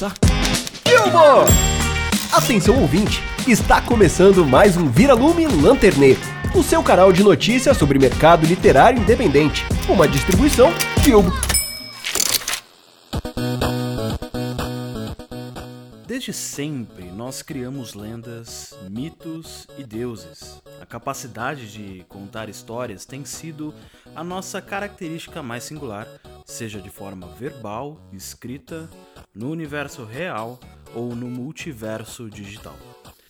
começar. Atenção ouvinte, está começando mais um Vira-Lume Lanterneiro, o seu canal de notícias sobre mercado literário independente, uma distribuição Bilbo. Desde sempre, nós criamos lendas, mitos e deuses. A capacidade de contar histórias tem sido a nossa característica mais singular, seja de forma verbal, escrita, no universo real ou no multiverso digital.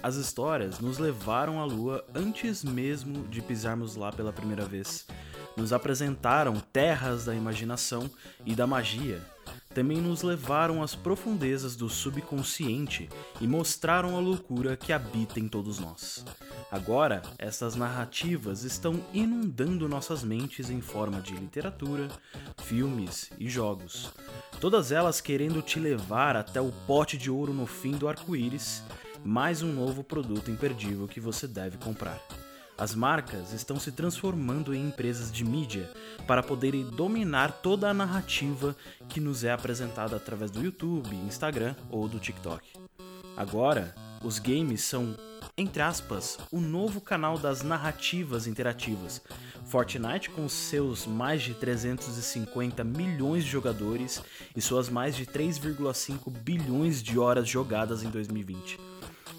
As histórias nos levaram à Lua antes mesmo de pisarmos lá pela primeira vez. Nos apresentaram terras da imaginação e da magia, também nos levaram às profundezas do subconsciente e mostraram a loucura que habita em todos nós. Agora, essas narrativas estão inundando nossas mentes em forma de literatura, filmes e jogos. Todas elas querendo te levar até o pote de ouro no fim do arco-íris, mais um novo produto imperdível que você deve comprar. As marcas estão se transformando em empresas de mídia para poderem dominar toda a narrativa que nos é apresentada através do YouTube, Instagram ou do TikTok. Agora, os games são, entre aspas, o novo canal das narrativas interativas. Fortnite, com seus mais de 350 milhões de jogadores e suas mais de 3,5 bilhões de horas jogadas em 2020.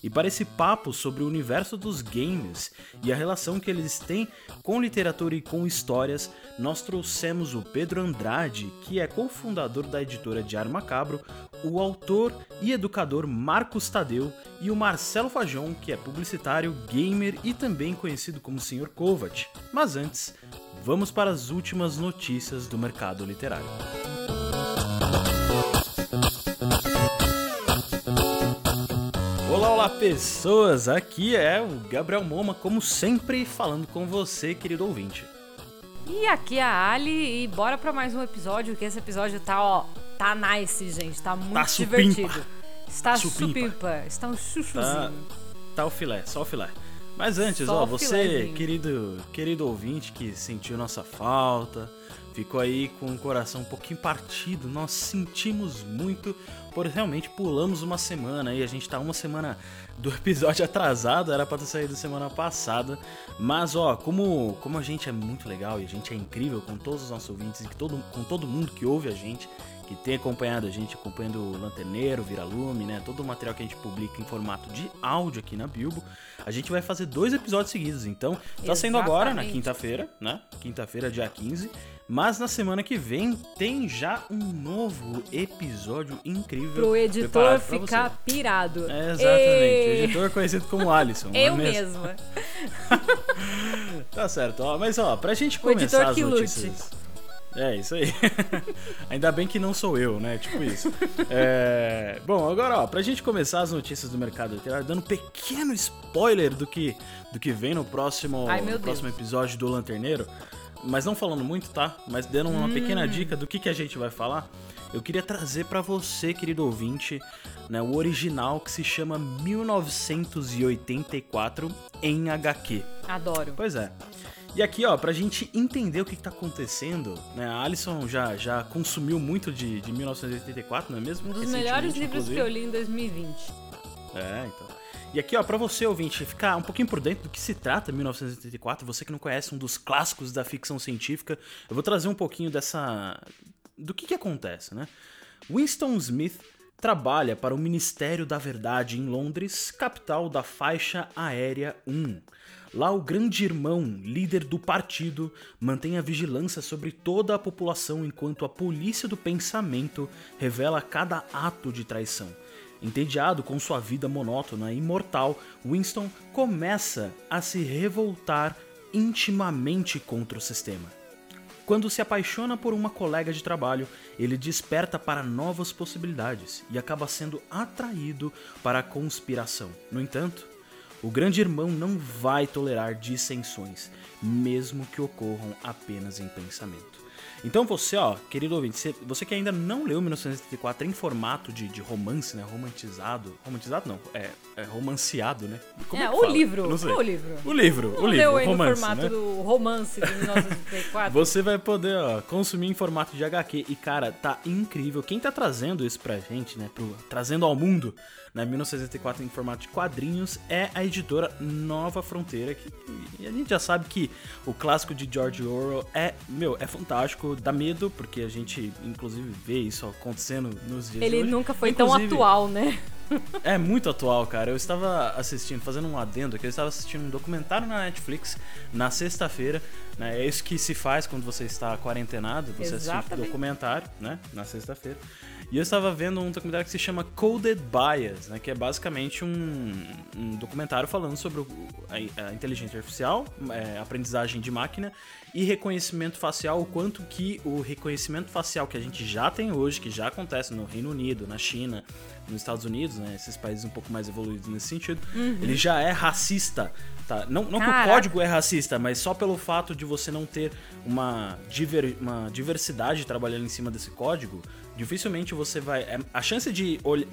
E para esse papo sobre o universo dos games e a relação que eles têm com literatura e com histórias, nós trouxemos o Pedro Andrade, que é cofundador da editora Diário Macabro, o autor e educador Marcos Tadeu e o Marcelo Fajon, que é publicitário, gamer e também conhecido como Sr. Kovat. Mas antes, vamos para as últimas notícias do mercado literário. Olá, olá pessoas! Aqui é o Gabriel Moma, como sempre, falando com você, querido ouvinte. E aqui é a Ali e bora pra mais um episódio, que esse episódio tá, ó, tá nice, gente, tá muito Tá supimpa. divertido. Está Supimpa. supimpa, está um chuchuzinho. Tá, tá o filé, só o filé. Mas antes, Só ó, você, querido, querido ouvinte que sentiu nossa falta, ficou aí com o coração um pouquinho partido, nós sentimos muito, por realmente pulamos uma semana e a gente tá uma semana do episódio atrasado, era pra ter saído semana passada, mas ó, como, como a gente é muito legal e a gente é incrível com todos os nossos ouvintes e todo, com todo mundo que ouve a gente, que tem acompanhado a gente, acompanhando o Lanterneiro, Viralume, né? Todo o material que a gente publica em formato de áudio aqui na Bilbo. A gente vai fazer dois episódios seguidos. Então, tá saindo agora, na Exatamente. quinta-feira, né? Quinta-feira, dia 15. Mas na semana que vem tem já um novo episódio incrível. Pro editor ficar pirado. É, exatamente. Ei! O editor conhecido como Alisson. é Eu mesmo? mesma. Tá certo, ó, mas ó, pra gente começar editor as que lute. notícias. É, isso aí. Ainda bem que não sou eu, né? Tipo isso. É, Bom, agora, ó, pra gente começar as notícias do mercado literário, dando um pequeno spoiler do que, do que vem no próximo, Ai, no próximo episódio do Lanterneiro, mas não falando muito, tá? Mas dando uma Hum. pequena dica do que, que a gente vai falar, eu queria trazer pra você, querido ouvinte, né, o original que se chama 1984 em HQ. Adoro. Pois é. E aqui, ó, pra gente entender o que, que tá acontecendo, né? A Alison já, já consumiu muito de, de 1984, não é mesmo? Um dos melhores livros que inclusive. eu li em 2020. É, então. E aqui, ó, pra você, ouvinte, ficar um pouquinho por dentro do que se trata 1984, você que não conhece um dos clássicos da ficção científica, eu vou trazer um pouquinho dessa. do que que acontece, né? Winston Smith trabalha para o Ministério da Verdade em Londres, capital da faixa aérea 1. Lá, o grande irmão, líder do partido, mantém a vigilância sobre toda a população enquanto a polícia do pensamento revela cada ato de traição. Entediado com sua vida monótona e imortal, Winston começa a se revoltar intimamente contra o sistema. Quando se apaixona por uma colega de trabalho, ele desperta para novas possibilidades e acaba sendo atraído para a conspiração. No entanto, o grande irmão não vai tolerar dissensões, mesmo que ocorram apenas em pensamento. Então você, ó, querido ouvinte, você, que ainda não leu 1984 em formato de, de romance, né? Romantizado. Romantizado não, é, é romanceado, né? Como é, que o livro. Não sei. O livro. O livro, Não o livro, leu o romance, no formato né? do romance de 1984. Você vai poder, ó, consumir em formato de HQ. E, cara, tá incrível. Quem tá trazendo isso pra gente, né? Pro, trazendo ao mundo, né? 1984 em formato de quadrinhos, é a editora Nova Fronteira. Que, e a gente já sabe que o clássico de George Orwell é, meu, é fantástico. Dá medo, porque a gente, inclusive, vê isso acontecendo nos dias de Ele nunca foi tão Inclusive, atual, né? é muito atual, cara. Eu estava assistindo, fazendo um adendo aqui, eu estava assistindo um documentário na Netflix na sexta-feira. Né? É isso que se faz quando você está quarentenado, você assiste Exatamente. documentário, né? Na sexta-feira. E eu estava vendo um documentário que se chama Coded Bias, né? Que é basicamente um, um documentário falando sobre o- a, a inteligência artificial, é, aprendizagem de máquina e reconhecimento facial, o quanto que o reconhecimento facial que a gente já tem hoje, que já acontece no Reino Unido, na China, nos Estados Unidos, né? Esses países um pouco mais evoluídos nesse sentido, ele já é racista. Tá? Não, não que o código é racista, mas só pelo fato de você não ter uma, diver- uma diversidade trabalhando em cima desse código, dificilmente você vai. é- A chance de olh-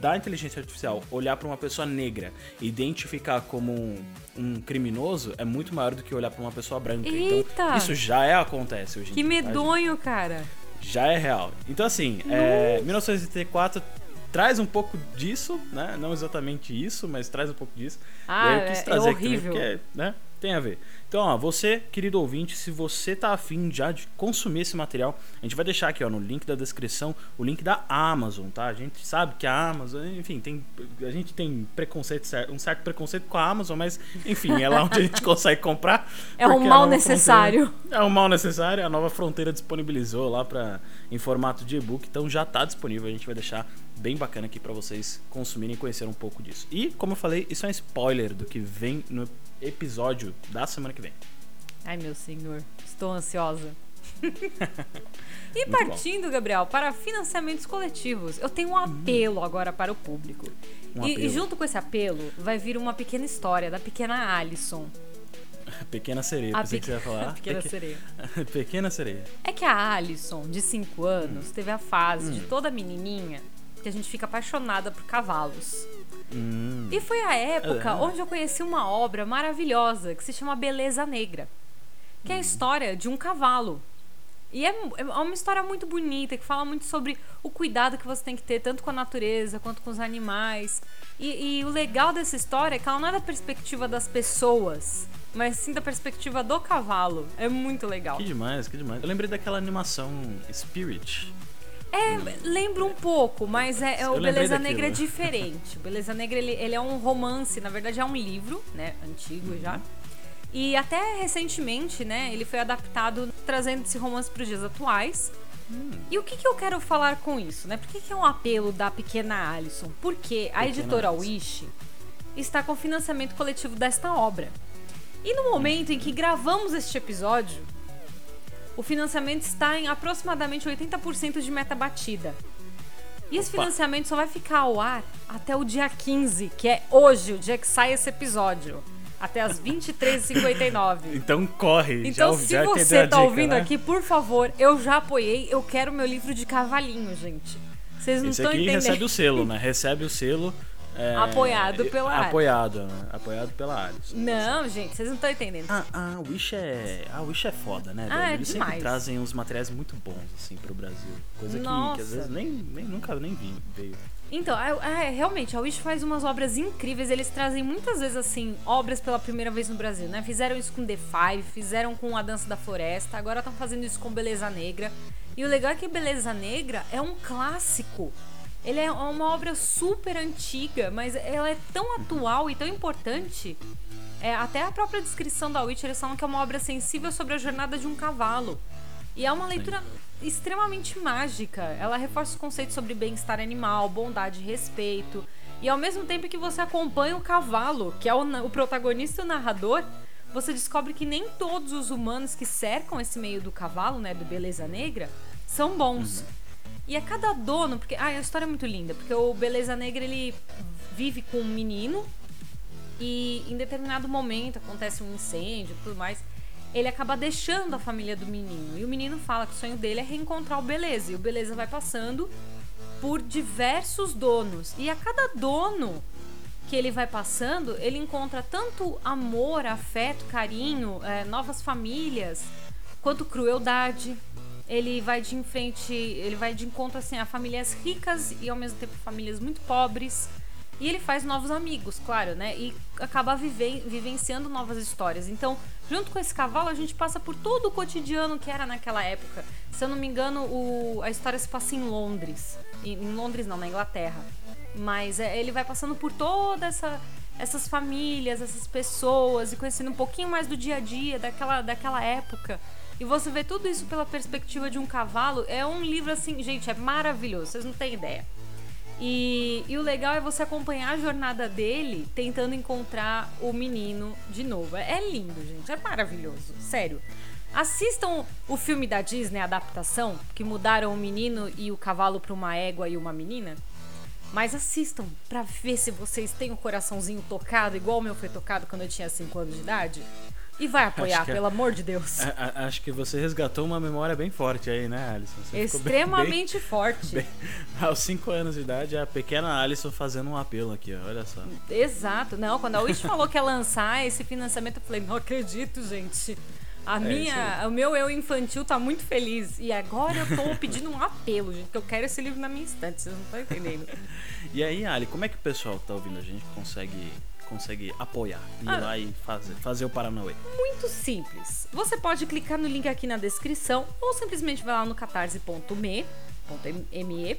da inteligência artificial olhar para uma pessoa negra e identificar como um, um criminoso é muito maior do que olhar para uma pessoa branca. Então, Eita! isso já é acontece hoje em Que dia. tá, gente? medonho, cara. já é real. Então, assim, é, 1984 traz um pouco disso, né? Não exatamente isso, mas traz um pouco disso. Ah, e aí eu quis é- é trazer aqui também, horrível. porque, né? Tem a ver. Então, ó, você, querido ouvinte, se você tá afim já de consumir esse material, a gente vai deixar aqui, ó, no link da descrição, o link da Amazon, tá? A gente sabe que a Amazon, enfim, tem, a gente tem preconceito, um certo preconceito com a Amazon, mas, enfim, é lá onde a gente consegue comprar. É um mal necessário. É um mal necessário, a Nova Fronteira disponibilizou lá pra, em formato de e-book, então já tá disponível, a gente vai deixar bem bacana aqui pra vocês consumirem e conhecer um pouco disso. E, como eu falei, isso é um spoiler do que vem no episódio da semana que vem. Ai, meu senhor, estou ansiosa. e Muito partindo, Gabriel, para financiamentos coletivos, eu tenho um apelo agora para o público. Um e, e junto com esse apelo, vai vir uma pequena história da pequena Alison. Pequena sereia, A pensei que você ia falar. pequena Peque- sereia. Pequena sereia. É que a Alison, de 5 anos, teve a fase Hum. de toda menininha que a gente fica apaixonada por cavalos. Hum, E foi a época Ah. onde eu conheci uma obra maravilhosa que se chama Beleza Negra, que é Hum. a história de um cavalo. E é, é uma história muito bonita, que fala muito sobre o cuidado que você tem que ter, tanto com a natureza quanto com os animais. E, e o legal dessa história é que ela não é da perspectiva das pessoas, mas sim da perspectiva do cavalo. É muito legal. que demais, que demais. Eu lembrei daquela animação Spirit. É, lembra um pouco, mas é, é o Beleza. Negra é diferente. O Beleza Negra ele, ele é um romance, na verdade é um livro, né, antigo Uhum. já. E até recentemente, né, ele foi adaptado trazendo esse romance para os dias atuais. Hum. E o que, que eu quero falar com isso, né? Por que, que é um apelo da pequena Alison? Porque a Pequena editora. Wish está com financiamento coletivo desta obra. E no momento em que gravamos este episódio, o financiamento está em aproximadamente 80% de meta batida. E esse Opa. financiamento só vai ficar ao ar até o dia 15, que é hoje, o dia que sai esse episódio. Até as 23h59. Então corre. Então, já, se já você tá dica, ouvindo né? aqui, por favor, eu já apoiei, eu quero meu livro de cavalinho, gente. Vocês não Esse estão aqui entendendo. recebe o selo, né? Recebe o selo. É, Apoiado pela Alice. Apoiado, né? Apoiado pela Alice. Não, gente, vocês não estão entendendo. A, a Wish é. A Wish é foda, né? Ah, é Eles demais. sempre trazem uns materiais muito bons, assim, pro Brasil. Coisa que, que às vezes nem, nem nunca nem vi, veio. Então, é, é, realmente, a Wish faz umas obras incríveis. Eles trazem muitas vezes, assim, obras pela primeira vez no Brasil, né? Fizeram isso com The Five, fizeram com A Dança da Floresta, agora estão fazendo isso com Beleza Negra. E o legal é que Beleza Negra é um clássico. Ele é uma obra super antiga, mas ela é tão atual e tão importante. É, até a própria descrição da Witch, eles falam que é uma obra sensível sobre a jornada de um cavalo. E é uma leitura extremamente mágica. Ela reforça os conceitos sobre bem-estar animal, bondade respeito. E ao mesmo tempo que você acompanha o cavalo, que é o, o protagonista e o narrador, você descobre que nem todos os humanos que cercam esse meio do cavalo, né, do Beleza Negra, são bons. E a cada dono, porque a história é muito linda, porque o Beleza Negra ele vive com um menino e em determinado momento acontece um incêndio e tudo mais. ele acaba deixando a família do menino. E o menino fala que o sonho dele é reencontrar o Beleza. E o Beleza vai passando por diversos donos. E a cada dono que ele vai passando, ele encontra tanto amor, afeto, carinho, é, novas famílias, quanto crueldade. Ele vai de frente, ele vai de encontro assim a famílias ricas e ao mesmo tempo famílias muito pobres. E ele faz novos amigos, claro, né? E acaba vive, vivenciando novas histórias. Então, junto com esse cavalo, a gente passa por todo o cotidiano que era naquela época. Se eu não me engano, o, a história se passa em Londres. Em, em Londres não, na Inglaterra. Mas é, ele vai passando por toda essa essas famílias, essas pessoas e conhecendo um pouquinho mais do dia a dia daquela, daquela época. E você vê tudo isso pela perspectiva de um cavalo. É um livro assim, gente, é maravilhoso, vocês não têm ideia. E, e o legal é você acompanhar a jornada dele tentando encontrar o menino de novo. É, é lindo, gente, é maravilhoso, sério. Assistam o filme da Disney, a adaptação, que mudaram o menino e o cavalo para uma égua e uma menina. Mas assistam para ver se vocês têm o coraçãozinho tocado, igual o meu foi tocado quando eu tinha 5 anos de idade. E vai apoiar, é- pelo amor de Deus. A, a, acho que você resgatou uma memória bem forte aí, né, Alisson? Você Extremamente bem, forte. Bem, aos 5 anos de idade, a pequena Alisson fazendo um apelo aqui, ó, olha só. Exato. Não, quando a Wish falou que ia lançar esse financiamento, eu falei, não acredito, gente. A é minha, o meu eu infantil tá muito feliz. E agora eu tô pedindo um apelo, gente, que eu quero esse livro na minha estante, vocês não estão entendendo. e aí, Ali, como é que o pessoal que tá ouvindo a gente consegue consegue apoiar, ir ah, lá e fazer, fazer o Paranauê? Muito simples. Você pode clicar no link aqui na descrição ou simplesmente vai lá no catarse.me .me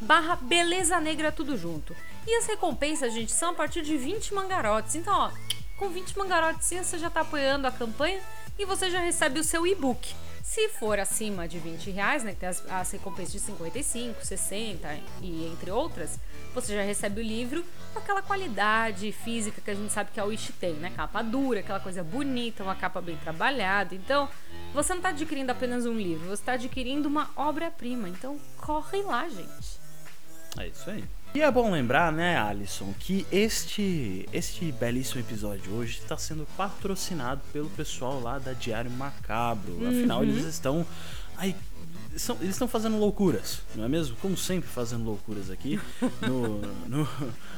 barra Beleza Negra tudo junto. E as recompensas, gente, são a partir de 20 mangarotes. Então, ó, com 20 mangarotes você já tá apoiando a campanha e você já recebe o seu e-book. Se for acima de 20 reais, né, que tem as, as recompensas de 55, 60 e entre outras, você já recebe o livro com aquela qualidade física que a gente sabe que a Wish tem, né? Capa dura, aquela coisa bonita, uma capa bem trabalhada. Então, você não está adquirindo apenas um livro, você está adquirindo uma obra-prima. Então, corre lá, gente. É isso aí. E é bom lembrar, né, Alisson, que este, este belíssimo episódio de hoje está sendo patrocinado pelo pessoal lá da Diário Macabro. Uhum. Afinal, eles estão aí são, eles estão fazendo loucuras, não é mesmo? Como sempre, fazendo loucuras aqui no, no,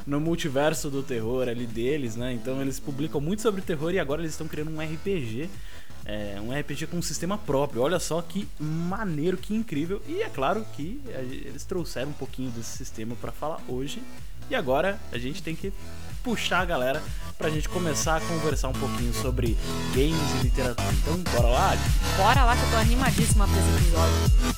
no, multiverso do terror ali deles, né? Então eles publicam muito sobre terror e agora eles estão criando um RPG é, um RPG com um sistema próprio. Olha só que maneiro, que incrível. E é claro que eles trouxeram um pouquinho desse sistema para falar hoje. E agora a gente tem que puxar a galera pra gente começar a conversar um pouquinho sobre games e literatura. Então, bora lá? Bora lá que eu tô animadíssima pra esse episódio.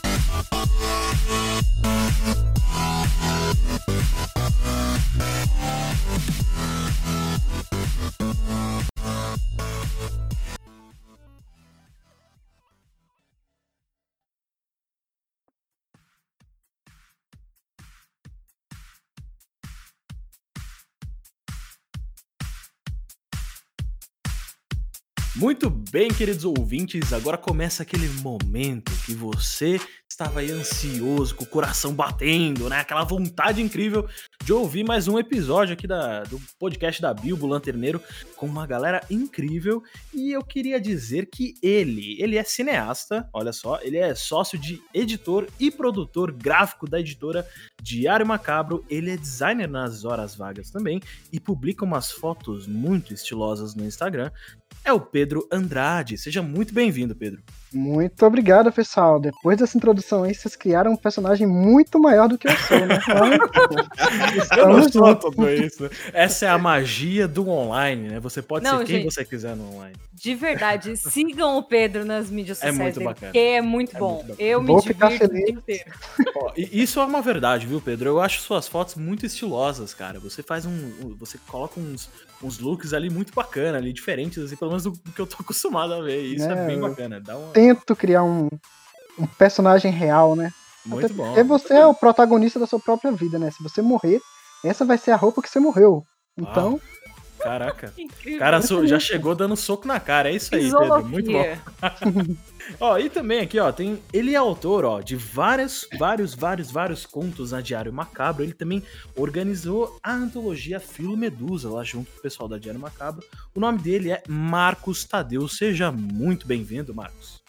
Muito bem, queridos ouvintes, agora começa aquele momento que você estava aí ansioso, com o coração batendo, né? Aquela vontade incrível de ouvir mais um episódio aqui da, do podcast da Bilbo Lanterneiro com uma galera incrível. E eu queria dizer que ele, ele é cineasta, olha só, ele é sócio de editor e produtor gráfico da editora Diário Macabro, ele é designer nas horas vagas também e publica umas fotos muito estilosas no Instagram é o Pedro Andrade. Seja muito bem-vindo, Pedro. Muito obrigado, pessoal. Depois dessa introdução aí, vocês criaram um personagem muito maior do que eu sou, né? eu não sou tudo isso. Essa é a magia do online, né? Você pode não, ser quem gente, você quiser no online. De verdade, sigam o Pedro nas mídias sociais. É muito bacana. Porque é muito é bom. Muito eu Vou me ficar feliz. Ó, isso é uma verdade, viu, Pedro? Eu acho suas fotos muito estilosas, cara. Você faz um. Você coloca uns, uns looks ali muito bacana, ali, diferentes, assim, pelo menos do, do que eu tô acostumado a ver. Isso é, é bem bacana. Dá uma... Tento criar um, um personagem real, né? Muito Até bom. Porque você é o protagonista da sua própria vida, né? Se você morrer, essa vai ser a roupa que você morreu. Então. Caraca. Incrível. Cara já chegou dando soco na cara. É isso aí, Pedro. Muito bom. Ó, e também aqui, ó, tem. Ele é autor, ó, de vários, vários, vários, vários contos na Diário Macabro. Ele também organizou a antologia Filo Medusa lá junto com o pessoal da Diário Macabro. O nome dele é Marcos Tadeu. Seja muito bem-vindo, Marcos.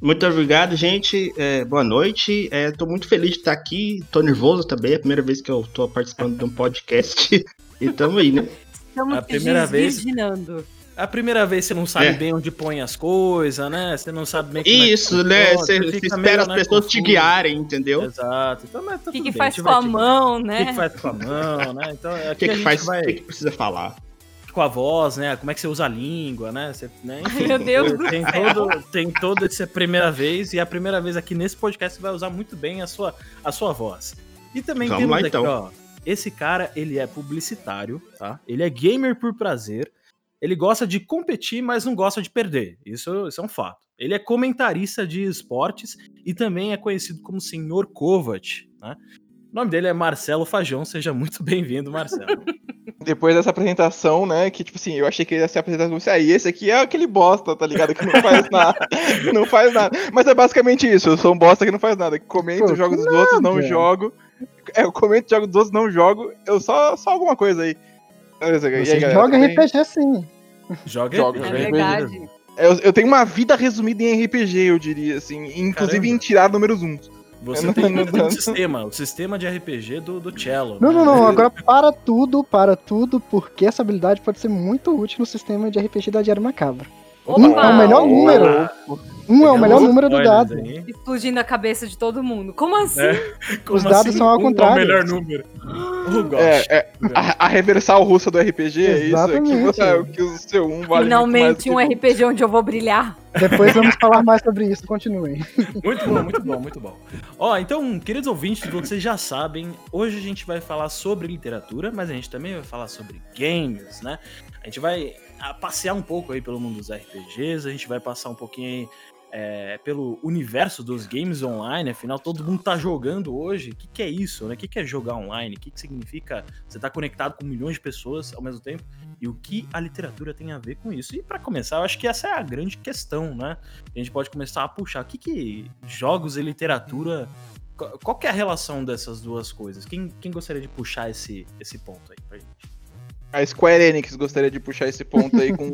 Muito obrigado, gente. É, boa noite. É, tô muito feliz de estar aqui. Tô nervoso também. É a primeira vez que eu tô participando de um podcast. E tamo aí, né? Estamos A primeira vez-. A primeira vez você não sabe É. bem onde põe as coisas, né? Você não sabe bem como é que Isso, né? Você fica espera meio, as né, pessoas te confuso. guiarem, entendeu? Exato. Então, mas tá O que, tudo que bem, faz com a te- mão, O né? que, que faz com a mão, né? Então, O aqui que, a que gente faz? vai O que, que precisa falar? Com a voz, né? Como é que você usa a língua, né? Você, né? Enfim, Meu Deus do tem céu. todo, tem todo essa primeira vez e a primeira vez aqui nesse podcast você vai usar muito bem a sua, a sua voz. E também Vamos temos lá, aqui, então. ó, esse cara, ele é publicitário, tá? Ele é gamer por prazer. Ele gosta de competir, mas não gosta de perder. Isso, isso é um fato. Ele é comentarista de esportes e também é conhecido como Senhor Kovat, né? O nome dele é Marcelo Fajão. Seja muito bem-vindo, Marcelo. Depois dessa apresentação, né? Que, tipo assim, eu achei que ele ia ser apresentado como assim, ah, e esse aqui é aquele bosta, tá ligado? Que não faz nada. não faz nada. Mas é basicamente isso, eu sou um bosta que não faz nada. que Comento Pô, jogos dos outros, não jogo. É, eu comento os jogos dos outros, não jogo. Eu só, só alguma coisa aí. E aí, Você galera, joga? RPG sim. Joga Joga, É joga verdade. Eu, eu tenho uma vida resumida em RPG, eu diria, assim. Inclusive Caramba. em tirar números uns. Você Não, tem, não, tem um não. sistema, o sistema de RPG do, do Cello. Não, né? não, não. Agora para tudo, para tudo, porque essa habilidade pode ser muito útil no sistema de RPG da Diário Macabro. Opa! Um é o melhor número. Um é o melhor número do dado. aí. Explodindo a cabeça de todo mundo. Como assim? É. Como dados são ao um contrário. É o melhor número. Oh. É, é a, a reversal russa do RPG, é isso? Exatamente. Que, é, que o seu um vale Finalmente um que- RPG onde eu vou brilhar. Depois vamos falar mais sobre isso. Continuem. Muito bom, muito bom, muito bom. Ó, então, queridos ouvintes, vocês já sabem, hoje a gente vai falar sobre literatura, mas a gente também vai falar sobre games, né? A gente vai ah, passear um pouco aí pelo mundo dos RPGs, a gente vai passar um pouquinho aí é, pelo universo dos games online, afinal todo mundo tá jogando hoje. O que, que é isso, né? O que, que é jogar online? O que, que significa você estar conectado com milhões de pessoas ao mesmo tempo? E o que a literatura tem a ver com isso? E para começar, eu acho que essa é a grande questão, né? A gente pode começar a puxar. O que, que jogos e literatura. qual- é a relação dessas duas coisas? Quem, quem gostaria de puxar esse, esse ponto aí pra gente? A Square Enix gostaria de puxar esse ponto aí com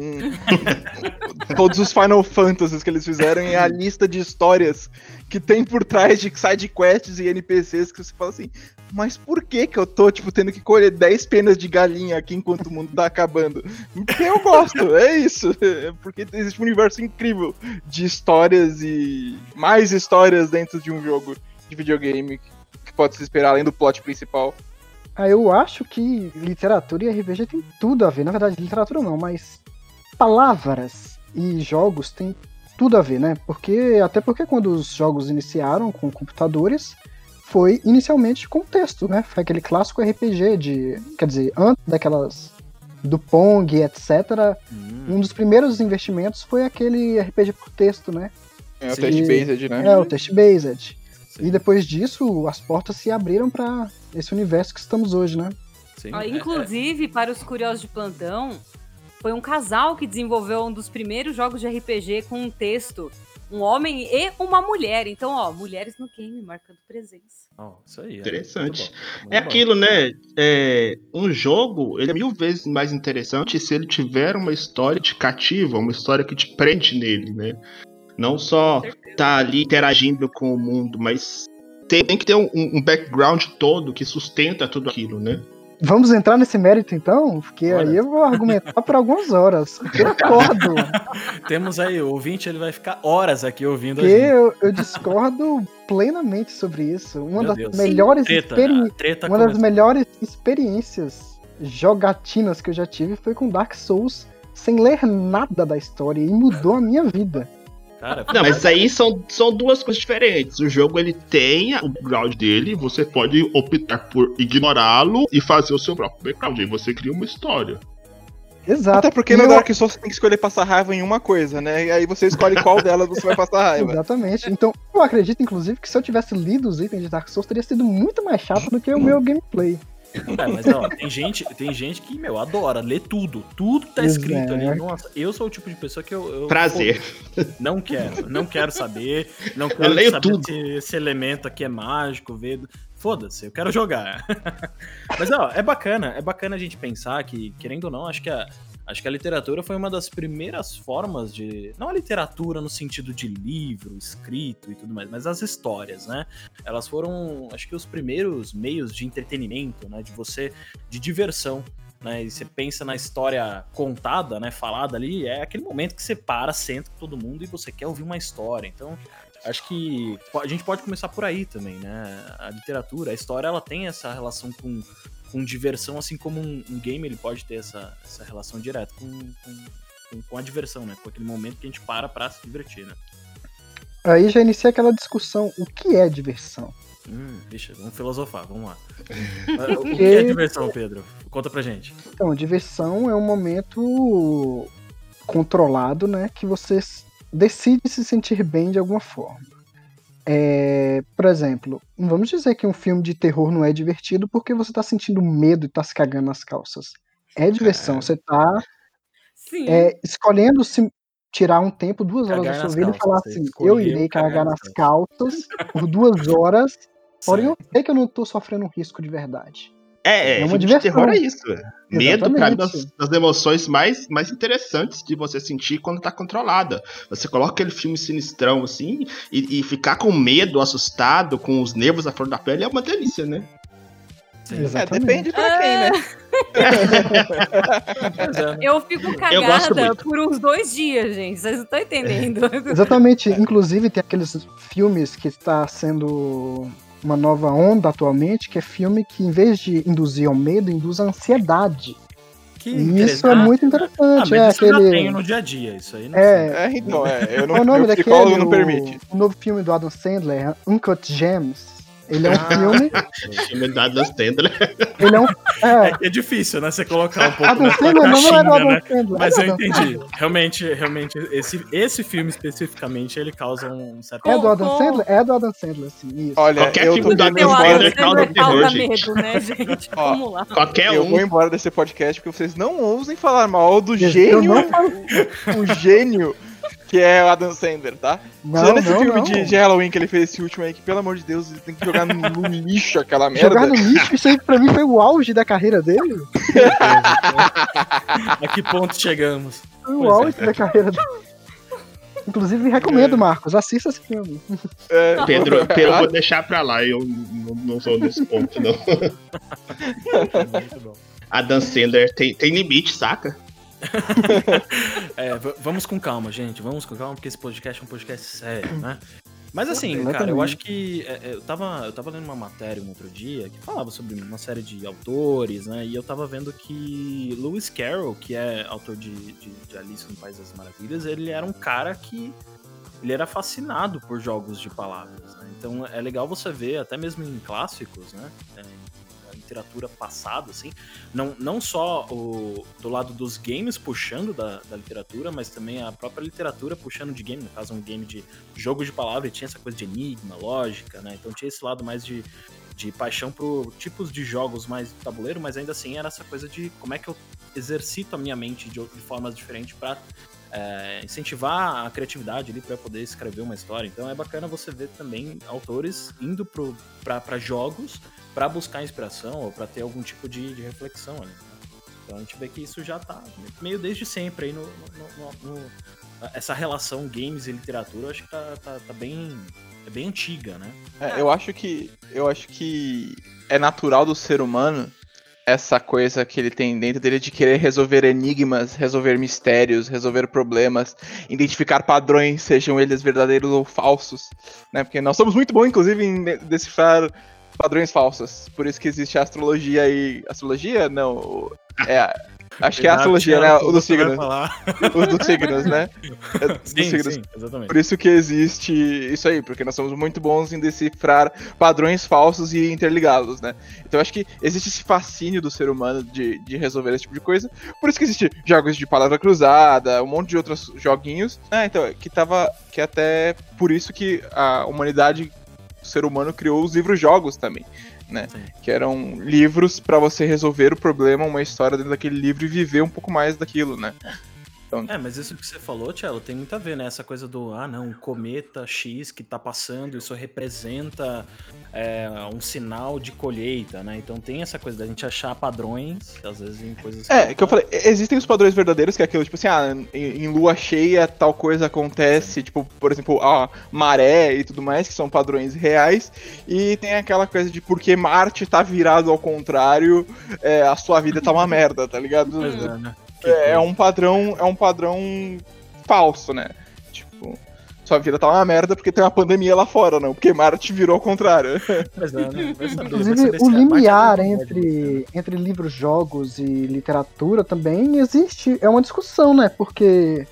todos os Final Fantasies que eles fizeram e a lista de histórias que tem por trás de side quests e NPCs que você fala assim, mas por que que eu tô, tipo, tendo que colher 10 penas de galinha aqui enquanto o mundo tá acabando? Porque eu gosto, é isso. É Porque existe um universo incrível de histórias e mais histórias dentro de um jogo de videogame que pode se esperar além do plot principal. Ah, eu acho que literatura e RPG tem tudo a ver. Na verdade, literatura não, mas palavras e jogos têm tudo a ver, né? Porque até porque quando os jogos iniciaram com computadores, foi inicialmente com texto, né? Foi aquele clássico RPG de, quer dizer, antes daquelas do Pong, etc. Hum, Um dos primeiros investimentos foi aquele RPG por texto, né? É o Sim. test-based, né? É, o text-based. Sim, E depois disso, as portas se abriram para esse universo que estamos hoje, né? sim. Ó, É- inclusive, para os curiosos de plantão, foi um casal que desenvolveu um dos primeiros jogos de RPG com um texto. Um homem e uma mulher. Então, ó, mulheres no game, marcando presença. é- ó, isso aí. é Interessante. muito bom, muito É bom. aquilo, né? É, um jogo, ele é mil vezes mais interessante se ele tiver uma história que te cativa, uma história que te prende nele, né? Não só tá ali interagindo com o mundo, mas tem, tem que ter um, um background todo que sustenta tudo aquilo, né? Vamos entrar nesse mérito então? Porque Olha. aí eu vou argumentar por algumas horas. Eu discordo. Temos aí, o ouvinte ele vai ficar horas aqui ouvindo a Porque gente. eu, eu discordo plenamente sobre isso. Uma Meu das Deus. melhores Treta, experi- a treta Uma das melhores experiências jogatinas que eu já tive foi com Dark Souls, sem ler nada da história, e mudou a minha vida. Cara, Não, mas aí são, são duas coisas diferentes. O jogo ele tem o background dele, você pode optar por ignorá-lo e fazer o seu próprio background. Aí você cria uma história. Exato. Até porque E no eu- Dark Souls você tem que escolher passar raiva em uma coisa, né? E aí você escolhe qual delas você vai passar raiva. Exatamente. Então, eu acredito, inclusive, que se eu tivesse lido os itens de Dark Souls, teria sido muito mais chato do que o meu gameplay. É, mas ó, tem gente, tem gente que, meu, adora ler tudo. Tudo que tá escrito ali. Nossa, eu sou o tipo de pessoa que eu. eu Prazer. pô, não quero, não quero saber. Não quero Eu leio saber tudo. Se esse elemento aqui é mágico, ver. Foda-se, eu quero jogar. Mas ó, é bacana, é bacana a gente pensar que, querendo ou não, acho que a, acho que a literatura foi uma das primeiras formas de. Não a literatura no sentido de livro, escrito e tudo mais, mas as histórias, né? Elas foram, acho que, os primeiros meios de entretenimento, né? De você. de diversão. Né, e você pensa na história contada, né, falada ali, é aquele momento que você para, senta com todo mundo e você quer ouvir uma história. Então, acho que a gente pode começar por aí também, né? A literatura, a história, ela tem essa relação com, com diversão, assim como um, um game ele pode ter essa, essa relação direta com, com, com, a diversão, né? Com aquele momento que a gente para pra se divertir, né? Aí já inicia aquela discussão: o que é diversão? Hum, deixa, vamos filosofar, vamos lá. o que é diversão, Pedro? Conta pra gente. Então, diversão é um momento controlado, né? Que você decide se sentir bem de alguma forma. É, por exemplo, vamos dizer que um filme de terror não é divertido porque você tá sentindo medo e tá se cagando nas calças. É diversão, você tá é, escolhendo se tirar um tempo, duas horas da sua vida calças, e falar assim, eu irei cagar nas calças por duas horas, porém eu sei que eu não tô sofrendo um risco de verdade. É, é, é uma diversão. de terror é isso. Medo, pra mim, das, das, emoções mais, mais interessantes de você sentir quando tá controlada. Você coloca aquele filme sinistrão, assim, e, e ficar com medo, assustado, com os nervos à flor da pele, é uma delícia, né? É, depende pra quem, né? Eu fico cagada eu por uns dois dias, gente. Vocês não estão entendendo. Exatamente. Inclusive, tem aqueles filmes que está sendo uma nova onda atualmente, que é filme que, em vez de induzir ao medo, induz a ansiedade. Que e isso é muito interessante. Ah, é isso aquele... eu tenho no dia a dia, isso aí não é, é, então, é, eu não, o nome meu daquele, não permite. O, o novo filme do Adam Sandler, Uncut Gems. Ele é um ah, filme. O filme do Adam Sandler. Ele é um. É, é difícil, né? Você colocar um pouco Adam nessa Sandler caixinha, não é Adam né? Sandler. Mas é eu entendi. Realmente, realmente, esse, esse filme especificamente, ele causa um certo. É do Adam Sandler? É do Adam Sandler, sim. Isso. Olha, Qualquer eu filme do Adam Sandler causa terror, gente. medo, né, gente? Ó, Vamos lá. Qualquer Eu um. vou embora desse podcast porque vocês não ousem falar mal do Eu gênio, não falo- o gênio que é o Adam Sandler, tá? Não, Tirando esse não, filme não. de, de Halloween que ele fez esse último aí, que pelo amor de Deus, ele tem que jogar no, no lixo aquela merda. Jogar no lixo, isso aí pra mim foi o auge da carreira dele. A que ponto chegamos? Foi o é. auge da carreira dele. Inclusive, recomendo, Marcos, assista esse filme. É, Pedro, Pedro, eu vou deixar pra lá, eu não, não sou nesse ponto, não. Muito bom. Adam Sandler tem, tem limite, saca? É, vamos com calma, gente. Vamos com calma, porque esse podcast é um podcast sério, né? Mas assim, Exatamente. cara, eu acho que. é, é, Eu tava, eu tava lendo uma matéria um outro dia que falava sobre uma série de autores, né? E eu tava vendo que Lewis Carroll, que é autor de, de, de Alice no País das Maravilhas, ele era um cara que. Ele era fascinado por jogos de palavras, né? Então é legal você ver, até mesmo em clássicos, né? É, literatura passada, assim, não, não só o, do lado dos games puxando da, da literatura, mas também a própria literatura puxando de game, no caso um game de jogo de palavra, tinha essa coisa de enigma, lógica, né? Então tinha esse lado mais de, de paixão por tipos de jogos mais de tabuleiro, mas ainda assim era essa coisa de como é que eu exercito a minha mente de, de formas diferentes para incentivar a criatividade ali para poder escrever uma história. Então é bacana você ver também autores indo para jogos para buscar inspiração ou para ter algum tipo de, de reflexão ali. né? Então a gente vê que isso já tá meio desde sempre aí no, no- no- no- essa relação games e literatura, eu acho que tá, tá, tá bem é bem antiga, né? É, eu acho que eu acho que é natural do ser humano essa coisa que ele tem dentro dele de querer resolver enigmas, resolver mistérios, resolver problemas, identificar padrões, sejam eles verdadeiros ou falsos, né? Porque nós somos muito bons, inclusive, em de- decifrar padrões falsos. Por isso que existe a astrologia e astrologia, não, é Acho que é a astrologia, né? O dos signos. falar. Os dos signos, né? É, dos Sim, signos. sim, exatamente. Por isso que existe isso aí, porque nós somos muito bons em decifrar padrões falsos e interligá-los, né? Então acho que existe esse fascínio do ser humano de, de resolver esse tipo de coisa. Por isso que existe jogos de palavra cruzada, um monte de outros joguinhos. Ah, então, que tava. Que até por isso que a humanidade o ser humano criou os livros-jogos também, né? Sim. Que eram livros pra você resolver o problema, uma história dentro daquele livro e viver um pouco mais daquilo, né? É, mas isso que você falou, Tchelo, tem muito a ver, né? Essa coisa do, ah, não, um cometa X que tá passando, isso representa é, um sinal de colheita, né? Então tem essa coisa da gente achar padrões, às vezes em coisas. É, que eu falei, existem os padrões verdadeiros, que é aquilo, tipo assim, ah, em, em lua cheia tal coisa acontece, tipo, por exemplo, a maré e tudo mais, que são padrões reais, e tem aquela coisa de porque Marte tá virado ao contrário, é, a sua vida tá uma merda, tá ligado? Pois é, né? Que É, é coisa. um padrão, é um padrão falso, né? Tipo, sua vida tá uma merda porque tem uma pandemia lá fora, não, porque Marte virou ao contrário. É, né? Vai saber, vai Inclusive, o limiar é muito entre, entre livros, jogos e literatura também existe. É uma discussão, né? Porque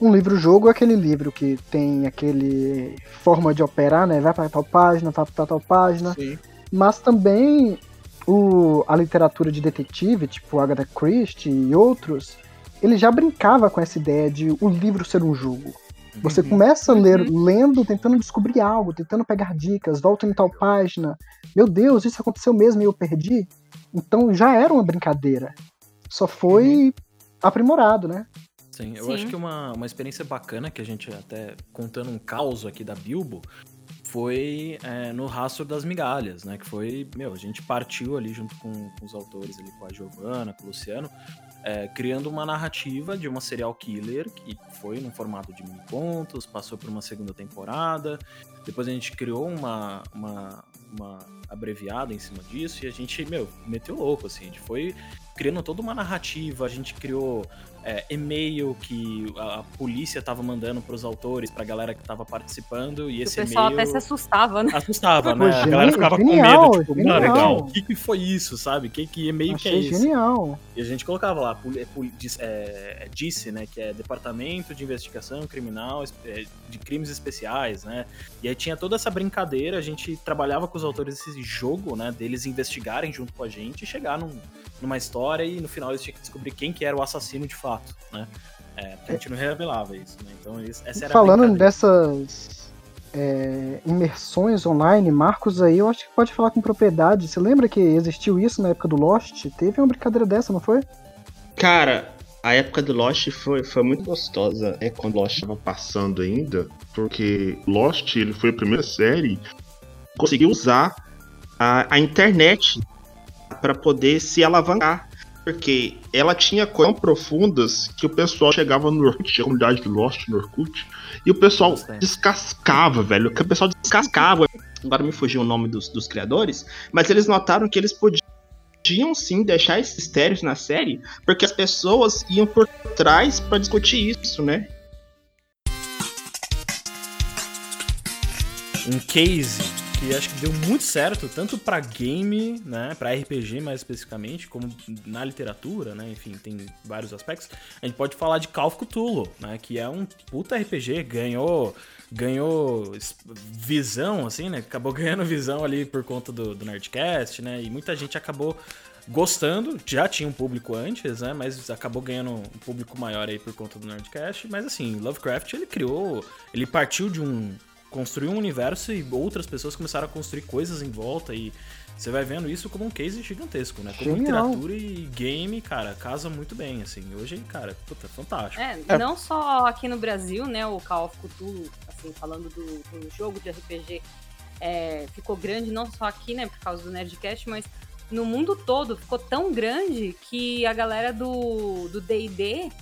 um livro-jogo é aquele livro que tem aquele forma de operar, né? Vai para tal página, vai para tal página. Sim. Mas também o, a literatura de detetive, tipo Agatha Christie e outros, ele já brincava com essa ideia de o livro ser um jogo. Você Uhum. começa a ler lendo, tentando descobrir algo, tentando pegar dicas, volta em tal página. Meu Deus, isso aconteceu mesmo e eu perdi. Então já era uma brincadeira. Só foi aprimorado, né? Sim, eu Sim. acho que uma, uma experiência bacana que a gente até contando um caos aqui da Bilbo foi é, no Rastro das Migalhas, né? Que foi, meu, a gente partiu ali junto com, com os autores ali, com a Giovanna, com o Luciano, é, criando uma narrativa de uma serial killer que foi no formato de mini contos, passou por uma segunda temporada, depois a gente criou uma, uma, uma abreviada em cima disso e a gente, meu, meteu louco, assim, a gente foi criando toda uma narrativa, a gente criou é, e-mail que a, a polícia tava mandando pros autores, pra galera que tava participando, e O esse pessoal e-mail até se assustava, né? assustava, Pô, né? a galera ficava genial, com medo, tipo, mano, genial. legal, o que, que foi isso, sabe? Que, que e-mail que é Achei esse? genial. E a gente colocava lá, é, dis- é, DICE, né? Que é Departamento de Investigação Criminal é, de Crimes Especiais, né? E aí tinha toda essa brincadeira, a gente trabalhava com os autores desse jogo, né? Deles investigarem junto com a gente e chegar num- numa história e no final eles tinham que descobrir quem que era o assassino de fato, né? É, a gente não revelava isso, né? Então isso- essa era Falando dessas é, imersões online, Marcos aí, eu acho que pode falar com propriedade. Você lembra que existiu isso na época do Lost? Teve uma brincadeira dessa, não foi? Cara, a época do Lost foi, foi muito gostosa. É quando Lost tava passando ainda. Porque Lost, ele foi a primeira série que conseguiu usar a, a internet para poder se alavancar. Porque ela tinha coisas tão profundas que o pessoal chegava no Orkut, a comunidade do Lost no Orkut, e o pessoal Bastante. descascava, velho. O pessoal descascava. Agora me fugiu o nome dos, dos criadores, mas eles notaram que eles podiam podiam sim deixar esses mistérios na série, porque as pessoas iam por trás pra discutir isso, né? um case que acho que deu muito certo, tanto pra game, né, para RPG mais especificamente, como na literatura, né, enfim, tem vários aspectos. A gente pode falar de Call of Cthulhu, né, que é um puta RPG, ganhou ganhou visão, assim, né, acabou ganhando visão ali por conta do, do Nerdcast, né, e muita gente acabou gostando, já tinha um público antes, né, mas acabou ganhando um público maior aí por conta do Nerdcast, mas assim, Lovecraft, ele criou, ele partiu de um construiu um universo e outras pessoas começaram a construir coisas em volta e você vai vendo isso como um case gigantesco, né? Como Genial. literatura e game, cara, casa muito bem, assim. Hoje, cara, puta, fantástico. É, É. não só aqui no Brasil, né, o Call of Cthulhu, assim, falando do, do jogo de RPG, é, ficou grande não só aqui, né, por causa do Nerdcast, mas no mundo todo ficou tão grande que a galera do do D&D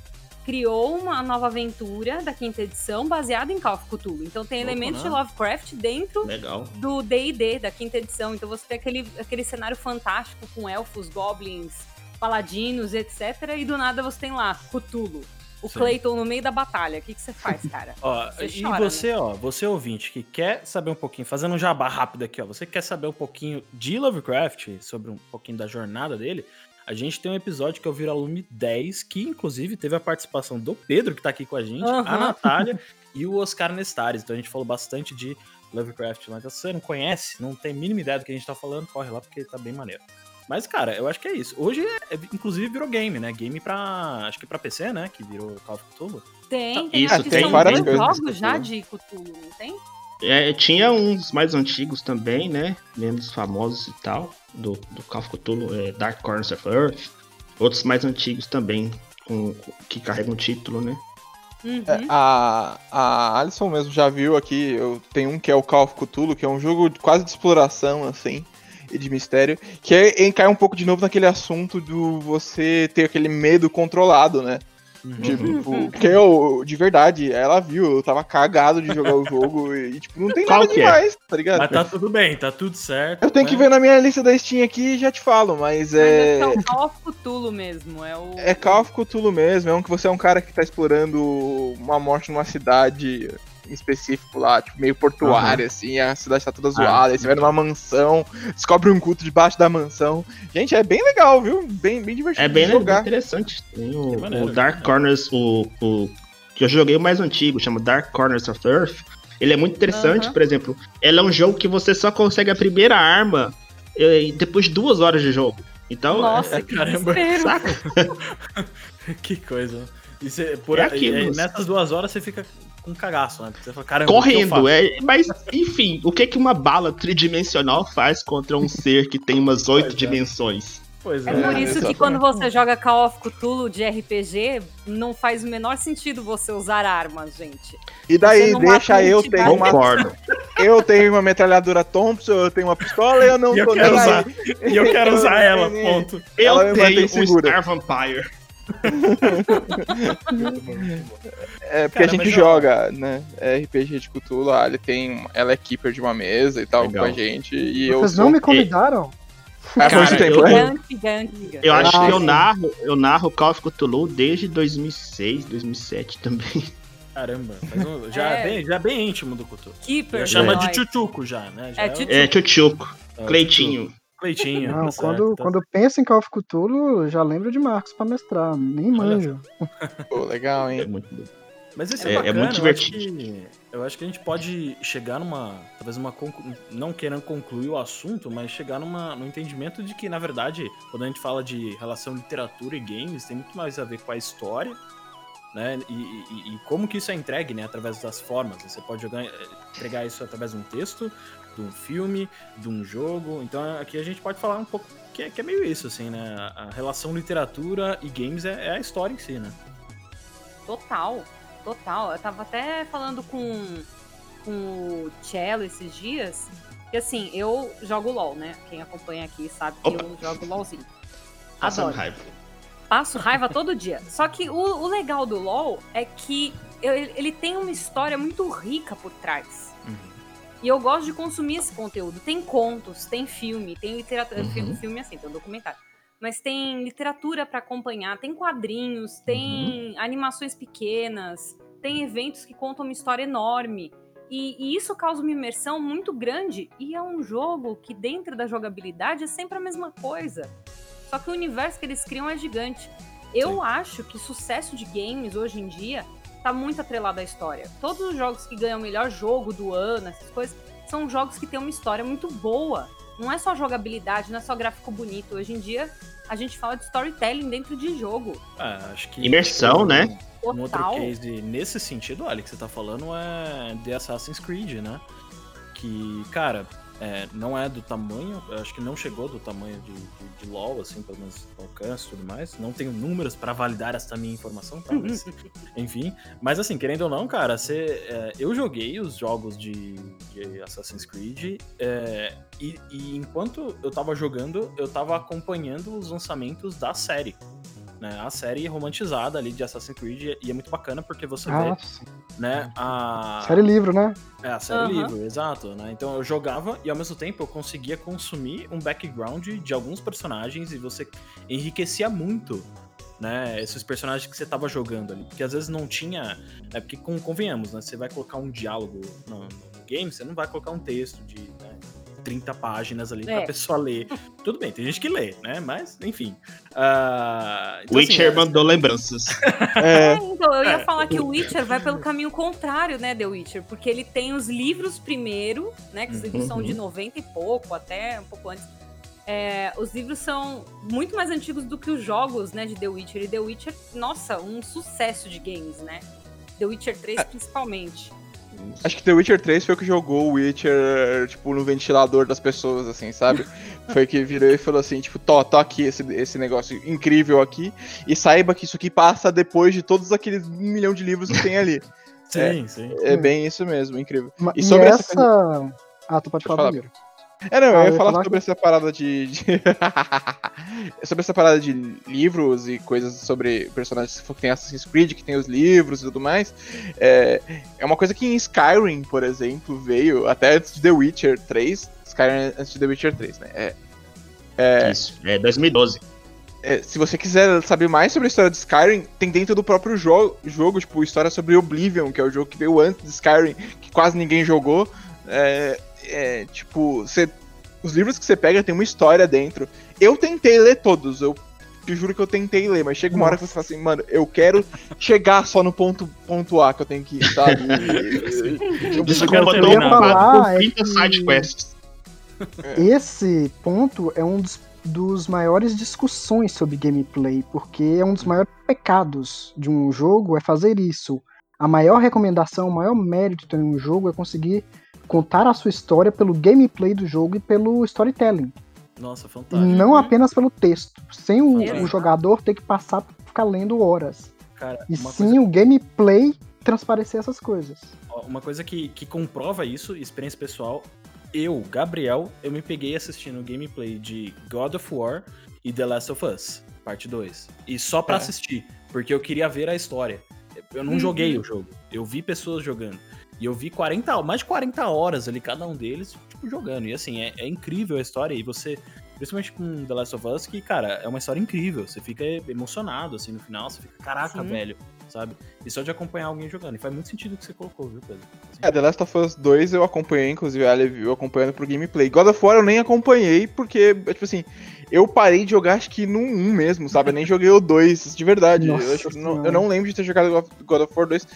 criou uma nova aventura da quinta edição baseada em Call of Cthulhu. Então tem Louco, elementos né? de Lovecraft dentro Legal. do D&D, da quinta edição. Então você tem aquele, aquele cenário fantástico com elfos, goblins, paladinos, etc. E do nada você tem lá Cthulhu. O Sim. Clayton no meio da batalha. O que, que você faz, cara? Ó, Você e chora, né? você, ó, você ouvinte que quer saber um pouquinho, fazendo um jabá rápido aqui, ó, você quer saber um pouquinho de Lovecraft, sobre um pouquinho da jornada dele, a gente tem um episódio que é o Viralume 10, que inclusive teve a participação do Pedro, que tá aqui com a gente, a Aham. Natália e o Oscar Nestares. Então a gente falou bastante de Lovecraft lá. Então se você não conhece, não tem a mínima ideia do que a gente tá falando, corre lá porque tá bem maneiro. Mas, cara, eu acho que é isso. Hoje, é, é- inclusive, virou game, né? Game pra. Acho que pra PC, né? Que virou Call of Cthulhu. Tem, tem, Isso, tem coisas jogos já de Cthulhu, não tem? É, tinha uns mais antigos também, né? Menos famosos e tal. Do, do Call of Cthulhu, é, Dark Corners of Earth. Outros mais antigos também, com, que carregam o título, né? Uhum. É, a, a Alison mesmo já viu aqui, eu tenho um que é o Call of Cthulhu, que é um jogo de- quase de exploração, assim, e de mistério, que é, cai um pouco de novo naquele assunto do você ter aquele medo controlado, né? Tipo, porque eu, de verdade, ela viu, eu tava cagado de jogar o jogo e, tipo, não tem Qual nada que é? demais, tá ligado? Mas tá tudo bem, tá tudo certo. Eu tenho que né? ver na minha lista da Steam aqui e já te falo, mas Mas é. é o Call of Cthulhu mesmo. É o. É Call of Cthulhu mesmo, é um que você é um cara que tá explorando uma morte numa cidade específico lá, tipo, meio portuária, assim, a cidade tá toda zoada, aí você vai numa mansão, descobre um culto debaixo da mansão. Gente, é bem legal, viu? Bem, bem divertido É bem de jogar. interessante. Tem o, maneiro, o Dark? Corners, o, o. Que eu joguei o mais antigo, chama Dark Corners of Earth. Ele é muito interessante, Aham. por exemplo. Ele é um jogo que você só consegue a primeira arma depois de duas horas de jogo. Então, Nossa, é, que caramba. saca? Que coisa. E você, por É aí, aquilo. é, nessas duas horas você fica com cagaço, né? Porque você fala, caramba, o que eu Correndo, faço? é, mas enfim, o que que uma bala tridimensional faz contra um ser que tem umas oito é. dimensões? Pois é. É por É, isso que exatamente. quando você joga Call of Cthulhu de RPG, não faz o menor sentido você usar armas, gente. E daí, deixa eu ter uma. Concordo. Eu tenho uma metralhadora Thompson, eu tenho uma pistola e eu não E eu tô quero nem usar. E eu quero usar ela, ponto. Eu Ela tenho um. Star Vampire. É porque Cara, a gente joga, né? É RPG de Cthulhu, Ali tem. Ela é keeper de uma mesa e tal Legal. com a gente. E eu Vocês sou. não me convidaram? Cara, muito tempo, eu- né? É é. Eu acho Ah, que eu sim. narro, eu narro Call of Cthulhu desde 2006, 2007 também. Caramba, um- já, é. É. bem, já é bem íntimo do Couture. Keeper. Já chama de tchutchuco já, né? Já É, tchutchuco. É, Tchutchuco, é Cleitinho. Cleitinho. Não, tá quando, certo, tá quando eu penso em Call of Cthulhu, já lembro de Marcos pra mestrar. Nem manjo. Pô, legal, É hein? muito bom. Mas isso É- é, é bacana, muito eu acho divertido. que- Eu acho que a gente pode chegar numa. Talvez uma. Não querendo concluir o assunto, mas chegar numa, no entendimento de que, na verdade, quando a gente fala de relação literatura e games, tem muito mais a ver com a história, né? E, e- e como que isso é entregue, né? Através das formas. Você pode jogar, eh, entregar isso através de um texto, de um filme, de um jogo. Então aqui a gente pode falar um pouco que é, que é meio isso, assim, né? A relação literatura e games é, é a história em si, né? Total, total. Eu tava até falando com, com o Cello esses dias. Que assim, eu jogo LOL, né? Quem acompanha aqui sabe que Opa. eu jogo LOLzinho. Passando Adoro. raiva. Passo raiva todo dia. Só que o, o legal do LoL é que eu- ele ele tem uma história muito rica por trás. Uhum. E eu gosto de consumir esse conteúdo. Tem contos, tem filme, tem literatura. Uhum. Filme, assim, tem um documentário. Mas tem literatura pra acompanhar, tem quadrinhos, tem animações pequenas, tem eventos que contam uma história enorme. E, e isso causa uma imersão muito grande. E é um jogo que, dentro da jogabilidade, é sempre a mesma coisa. Só que o universo que eles criam é gigante. Eu acho que sucesso de games hoje em dia tá muito atrelado à história. Todos os jogos que ganham o melhor jogo do ano, essas coisas, são jogos que têm uma história muito boa. Não é só jogabilidade, não é só gráfico bonito. Hoje em dia, a gente fala de storytelling dentro de jogo. Ah, acho que. Imersão, né? Um outro Total. case nesse sentido, olha, que você tá falando é The Assassin's Creed, né? Que, cara, é, não é do tamanho, acho que não chegou do tamanho de, de, de LoL, assim, pelo menos alcance e tudo mais. Não tenho números pra validar essa minha informação, tá? Mas, enfim. Mas assim, querendo ou não, cara, você, é, eu joguei os jogos de, de Assassin's Creed é, e, e enquanto eu tava jogando, eu tava acompanhando os lançamentos da série. Né, a série romantizada ali de Assassin's Creed e é muito bacana porque você Ah, vê, sim. né, a Série livro, né? é, a série Aham. livro, exato, né? Então eu jogava e ao mesmo tempo eu conseguia consumir um background de alguns personagens e você enriquecia muito, né? Esses personagens que você tava jogando ali. Porque às vezes não tinha. É porque com- convenhamos, né? Você vai colocar um diálogo no, no game, você não vai colocar um texto de né, 30 páginas ali pra É. pessoa ler. Tudo bem, tem gente que lê, né? Mas, enfim. Ah, então, Witcher assim, mandou lembranças. É, É, então, eu ia É. falar que o Witcher vai pelo caminho contrário, né, The Witcher? Porque ele tem os livros primeiro, né? Que livros são de 90 e pouco, até um pouco antes. É, os livros são muito mais antigos do que os jogos, né, de The Witcher. E The Witcher, nossa, um sucesso de games, né? The Witcher 3 principalmente. Acho que The Witcher 3 foi o que jogou o Witcher, tipo, no ventilador das pessoas, assim, sabe? foi que virou e falou assim, tipo, tô, tô aqui esse, esse negócio incrível aqui, e saiba que isso aqui passa depois de todos aqueles milhão de livros que tem ali. Sim, sim. É bem isso mesmo, incrível. E E, sobre essa essa. coisa- Ah, tu pode Pode falar, falar, primeiro. É, não, Ah, eu ia falar falar sobre essa parada de. de- sobre essa parada de livros e coisas sobre personagens que tem Assassin's Creed, que tem os livros e tudo mais. É, é uma coisa que em Skyrim, por exemplo, veio até antes de The Witcher 3. Skyrim antes de The Witcher 3, né? É, Isso, é 2012. é, se você quiser saber mais sobre a história de Skyrim, tem dentro do próprio jo jogo, tipo, história sobre Oblivion, que é o jogo que veio antes de Skyrim, que quase ninguém jogou. É, é, tipo, você- os livros que você pega tem uma história dentro. Eu tentei ler todos, eu te juro que eu tentei ler, mas chega uma hora que você fala assim, mano, eu quero chegar só no ponto, ponto A que eu tenho que ir, sabe? Eu- Desculpa, quero eu tô terminar. falar com é 30 que- sidequests. Esse ponto é um dos, dos maiores discussões sobre gameplay, porque é um dos maiores pecados de um jogo é fazer isso. A maior recomendação, o maior mérito em um jogo é conseguir contar a sua história pelo gameplay do jogo e pelo storytelling. Nossa, E fantástico. não apenas pelo texto. Sem o, o jogador ter que passar por ficar lendo horas. Cara, E sim coisa, o gameplay transparecer essas coisas. uma coisa que, que comprova isso, experiência pessoal, eu, Gabriel, eu me peguei assistindo gameplay de God of War e The Last of Us, parte 2. E só pra É. assistir, porque eu queria ver a história. Eu não Uhum. joguei o jogo, eu vi pessoas jogando. E eu vi 40, mais de 40 horas ali, cada um deles, tipo, jogando. E assim, é, é incrível a história. E você, principalmente com The Last of Us, que, cara, é uma história incrível. Você fica emocionado, assim, no final. Você fica, caraca, Sim. velho, sabe? E só de acompanhar alguém jogando. E faz muito sentido o que você colocou, viu, Pedro? Assim, É, The Last of Us 2 eu acompanhei, inclusive a Ali viu acompanhando pro gameplay. God of War eu nem acompanhei, porque, tipo assim, eu parei de jogar acho que no 1 mesmo, sabe? Eu nem joguei o 2, de verdade. Nossa Eu, não, eu não lembro de ter jogado God- of War 2.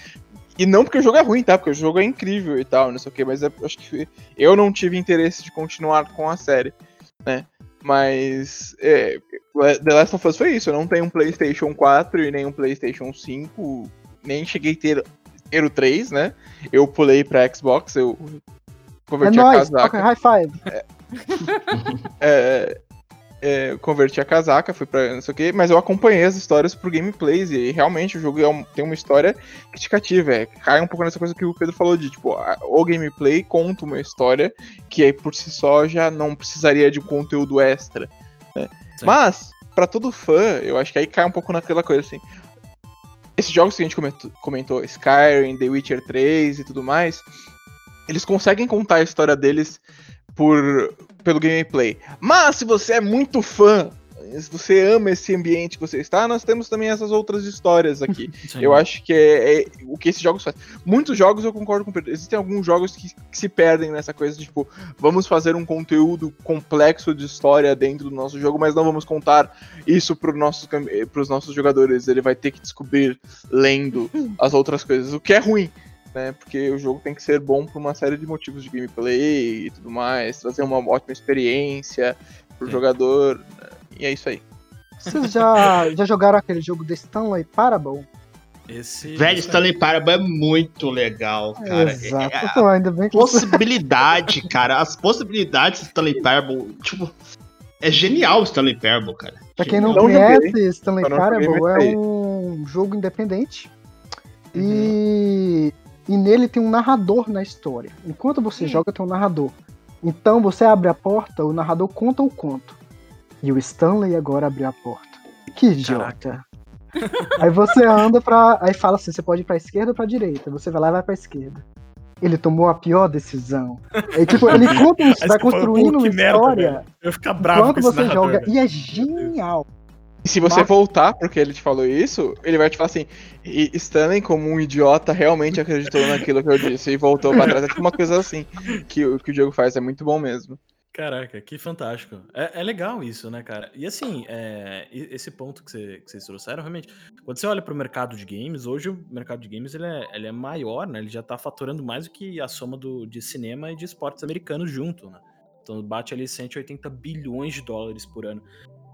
E não porque o jogo é ruim, tá? Porque o jogo é incrível e tal, não sei o que, mas eu acho que eu não tive interesse de continuar com a série, né? Mas é, The Last of Us foi isso, eu não tenho um PlayStation 4 e nem um PlayStation 5, nem cheguei a ter, ter o 3, né? Eu pulei pra Xbox, eu É converti a nóis, casaca. toca high five. É, é, eu converti a casaca, fui pra não sei o que, mas eu acompanhei as histórias pro gameplays e realmente o jogo é um- tem uma história que te cativa. É, cai um pouco nessa coisa que o Pedro falou de tipo, a- o gameplay conta uma história que aí por si só já não precisaria de um conteúdo extra. né? Mas, pra todo fã, eu acho que aí cai um pouco naquela coisa assim. Esses jogos que a gente comentou, comentou Skyrim, The Witcher 3 e tudo mais, eles conseguem contar a história deles por pelo gameplay. Mas se você é muito fã, se você ama esse ambiente que você está, nós temos também essas outras histórias aqui. sim. Eu acho que é, é o que esses jogos fazem. Muitos jogos eu concordo com o Pedro. Existem alguns jogos que, que se perdem nessa coisa de, tipo, vamos fazer um conteúdo complexo de história dentro do nosso jogo, mas não vamos contar isso para nossos, cam- eh, pros nossos jogadores. Ele vai ter que descobrir lendo as outras coisas, o que é ruim. Né, porque o jogo tem que ser bom por uma série de motivos de gameplay e tudo mais, trazer uma ótima experiência pro Sim. jogador, né, e é isso aí. Vocês já, já jogaram aquele jogo The Stanley Parable? Esse. Velho, esse- Stanley Parable é muito legal, cara. Exato. É- é- Pô, ainda bem que você... possibilidade, cara. As possibilidades de Stanley Parable, tipo, é genial o Stanley Parable, cara. Pra quem não, Não conhece, joguei. Stanley Parable é um jogo independente. E, e nele tem um narrador na história. Enquanto você Hum. joga, tem um narrador. Então você abre a porta, o narrador conta o conto. E o Stanley agora abriu a porta. Que idiota. Aí você anda pra. Aí fala assim: você pode ir pra esquerda ou pra direita. Você vai lá e vai pra esquerda. Ele tomou a pior decisão. Aí, tipo, ele conta, vai construindo "Pô, uma merda, história velho." Eu ficar bravo enquanto você narrador, joga. E é genial. E se você Mas- voltar porque ele te falou isso, ele vai te falar assim: e Stanley, como um idiota, realmente acreditou naquilo que eu disse e voltou pra trás. É tipo uma coisa assim que, o- que o Diogo faz, é muito bom mesmo. Caraca, que fantástico. É, é legal isso, né, cara? E assim, é, esse ponto que, você- que vocês trouxeram, realmente, quando você olha pro mercado de games, hoje o mercado de games ele é, ele é maior, né? Ele já tá faturando mais do que a soma do, de cinema e de esportes americanos junto, né? Então bate ali 180 bilhões de dólares por ano.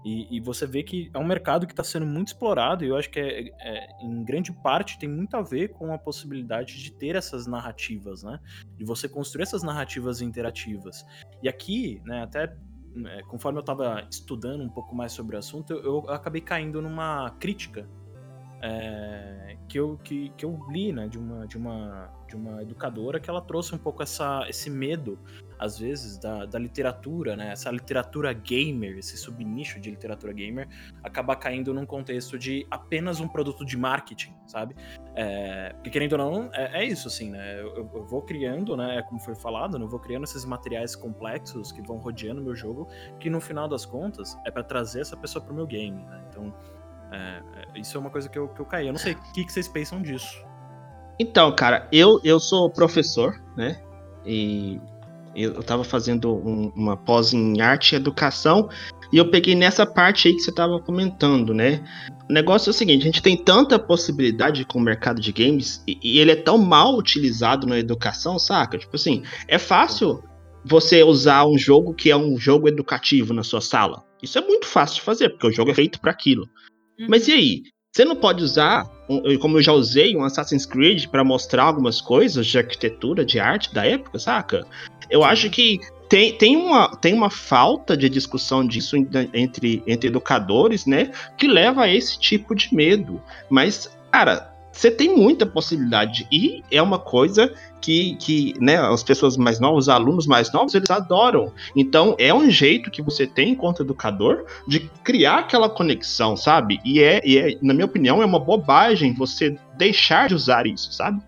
E, e você vê que é um mercado que está sendo muito explorado, e eu acho que é, é, em grande parte tem muito a ver com a possibilidade de ter essas narrativas, né? De você construir essas narrativas interativas. E aqui, né, até né, conforme eu estava estudando um pouco mais sobre o assunto, eu, eu acabei caindo numa crítica é, que, eu, que, que eu li, né, de uma, de, uma, de uma educadora que ela trouxe um pouco essa, esse medo às vezes, da, da literatura, né? Essa literatura gamer, esse subnicho de literatura gamer, acaba caindo num contexto de apenas um produto de marketing, sabe? É, porque querendo ou não, é, é isso, assim, né? Eu, eu, vou criando, né? Como foi falado, né? eu vou criando esses materiais complexos que vão rodeando meu jogo, que no final das contas é para trazer essa pessoa pro meu game, né? Então, é, é, isso é uma coisa que eu, que eu caí. Eu não sei o que, que vocês pensam disso. Então, cara, eu, eu sou professor, né? E eu estava fazendo um, uma pós em arte e educação e eu peguei nessa parte aí que você estava comentando, né? O negócio é o seguinte: a gente tem tanta possibilidade com o mercado de games e, e ele é tão mal utilizado na educação, saca? Tipo assim, é fácil você usar um jogo que é um jogo educativo na sua sala. Isso é muito fácil de fazer, porque o jogo é feito para aquilo. Uhum. Mas e aí? Você não pode usar, como eu já usei, um Assassin's Creed para mostrar algumas coisas de arquitetura, de arte da época, saca? Eu acho que tem, tem, uma, tem uma falta de discussão disso entre, entre educadores, né? Que leva a esse tipo de medo. Mas, cara, você tem muita possibilidade. E é uma coisa que, que né, as pessoas mais novas, os alunos mais novos, eles adoram. Então, é um jeito que você tem, enquanto educador, de criar aquela conexão, sabe? E é, e é na minha opinião, é uma bobagem você deixar de usar isso, sabe?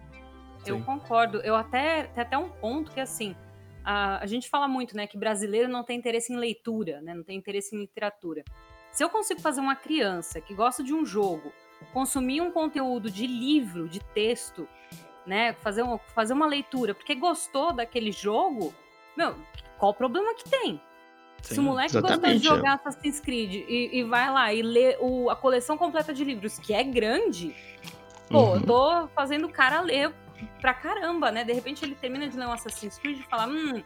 Eu Sim. concordo. Eu até, tem até um ponto que, assim, a, a gente fala muito, né, que brasileiro não tem interesse em leitura, né, não tem interesse em literatura. Se eu consigo fazer uma criança que gosta de um jogo consumir um conteúdo de livro, de texto, né? Fazer, um, fazer uma leitura, porque gostou daquele jogo, meu, qual o problema que tem? Sim, Se o moleque gostou de jogar é. Assassin's Creed e, e, vai lá e lê o, a coleção completa de livros, que é grande, pô, uhum. eu tô fazendo o cara ler pra caramba, né? De repente ele termina de ler um Assassin's Creed e fala, hum,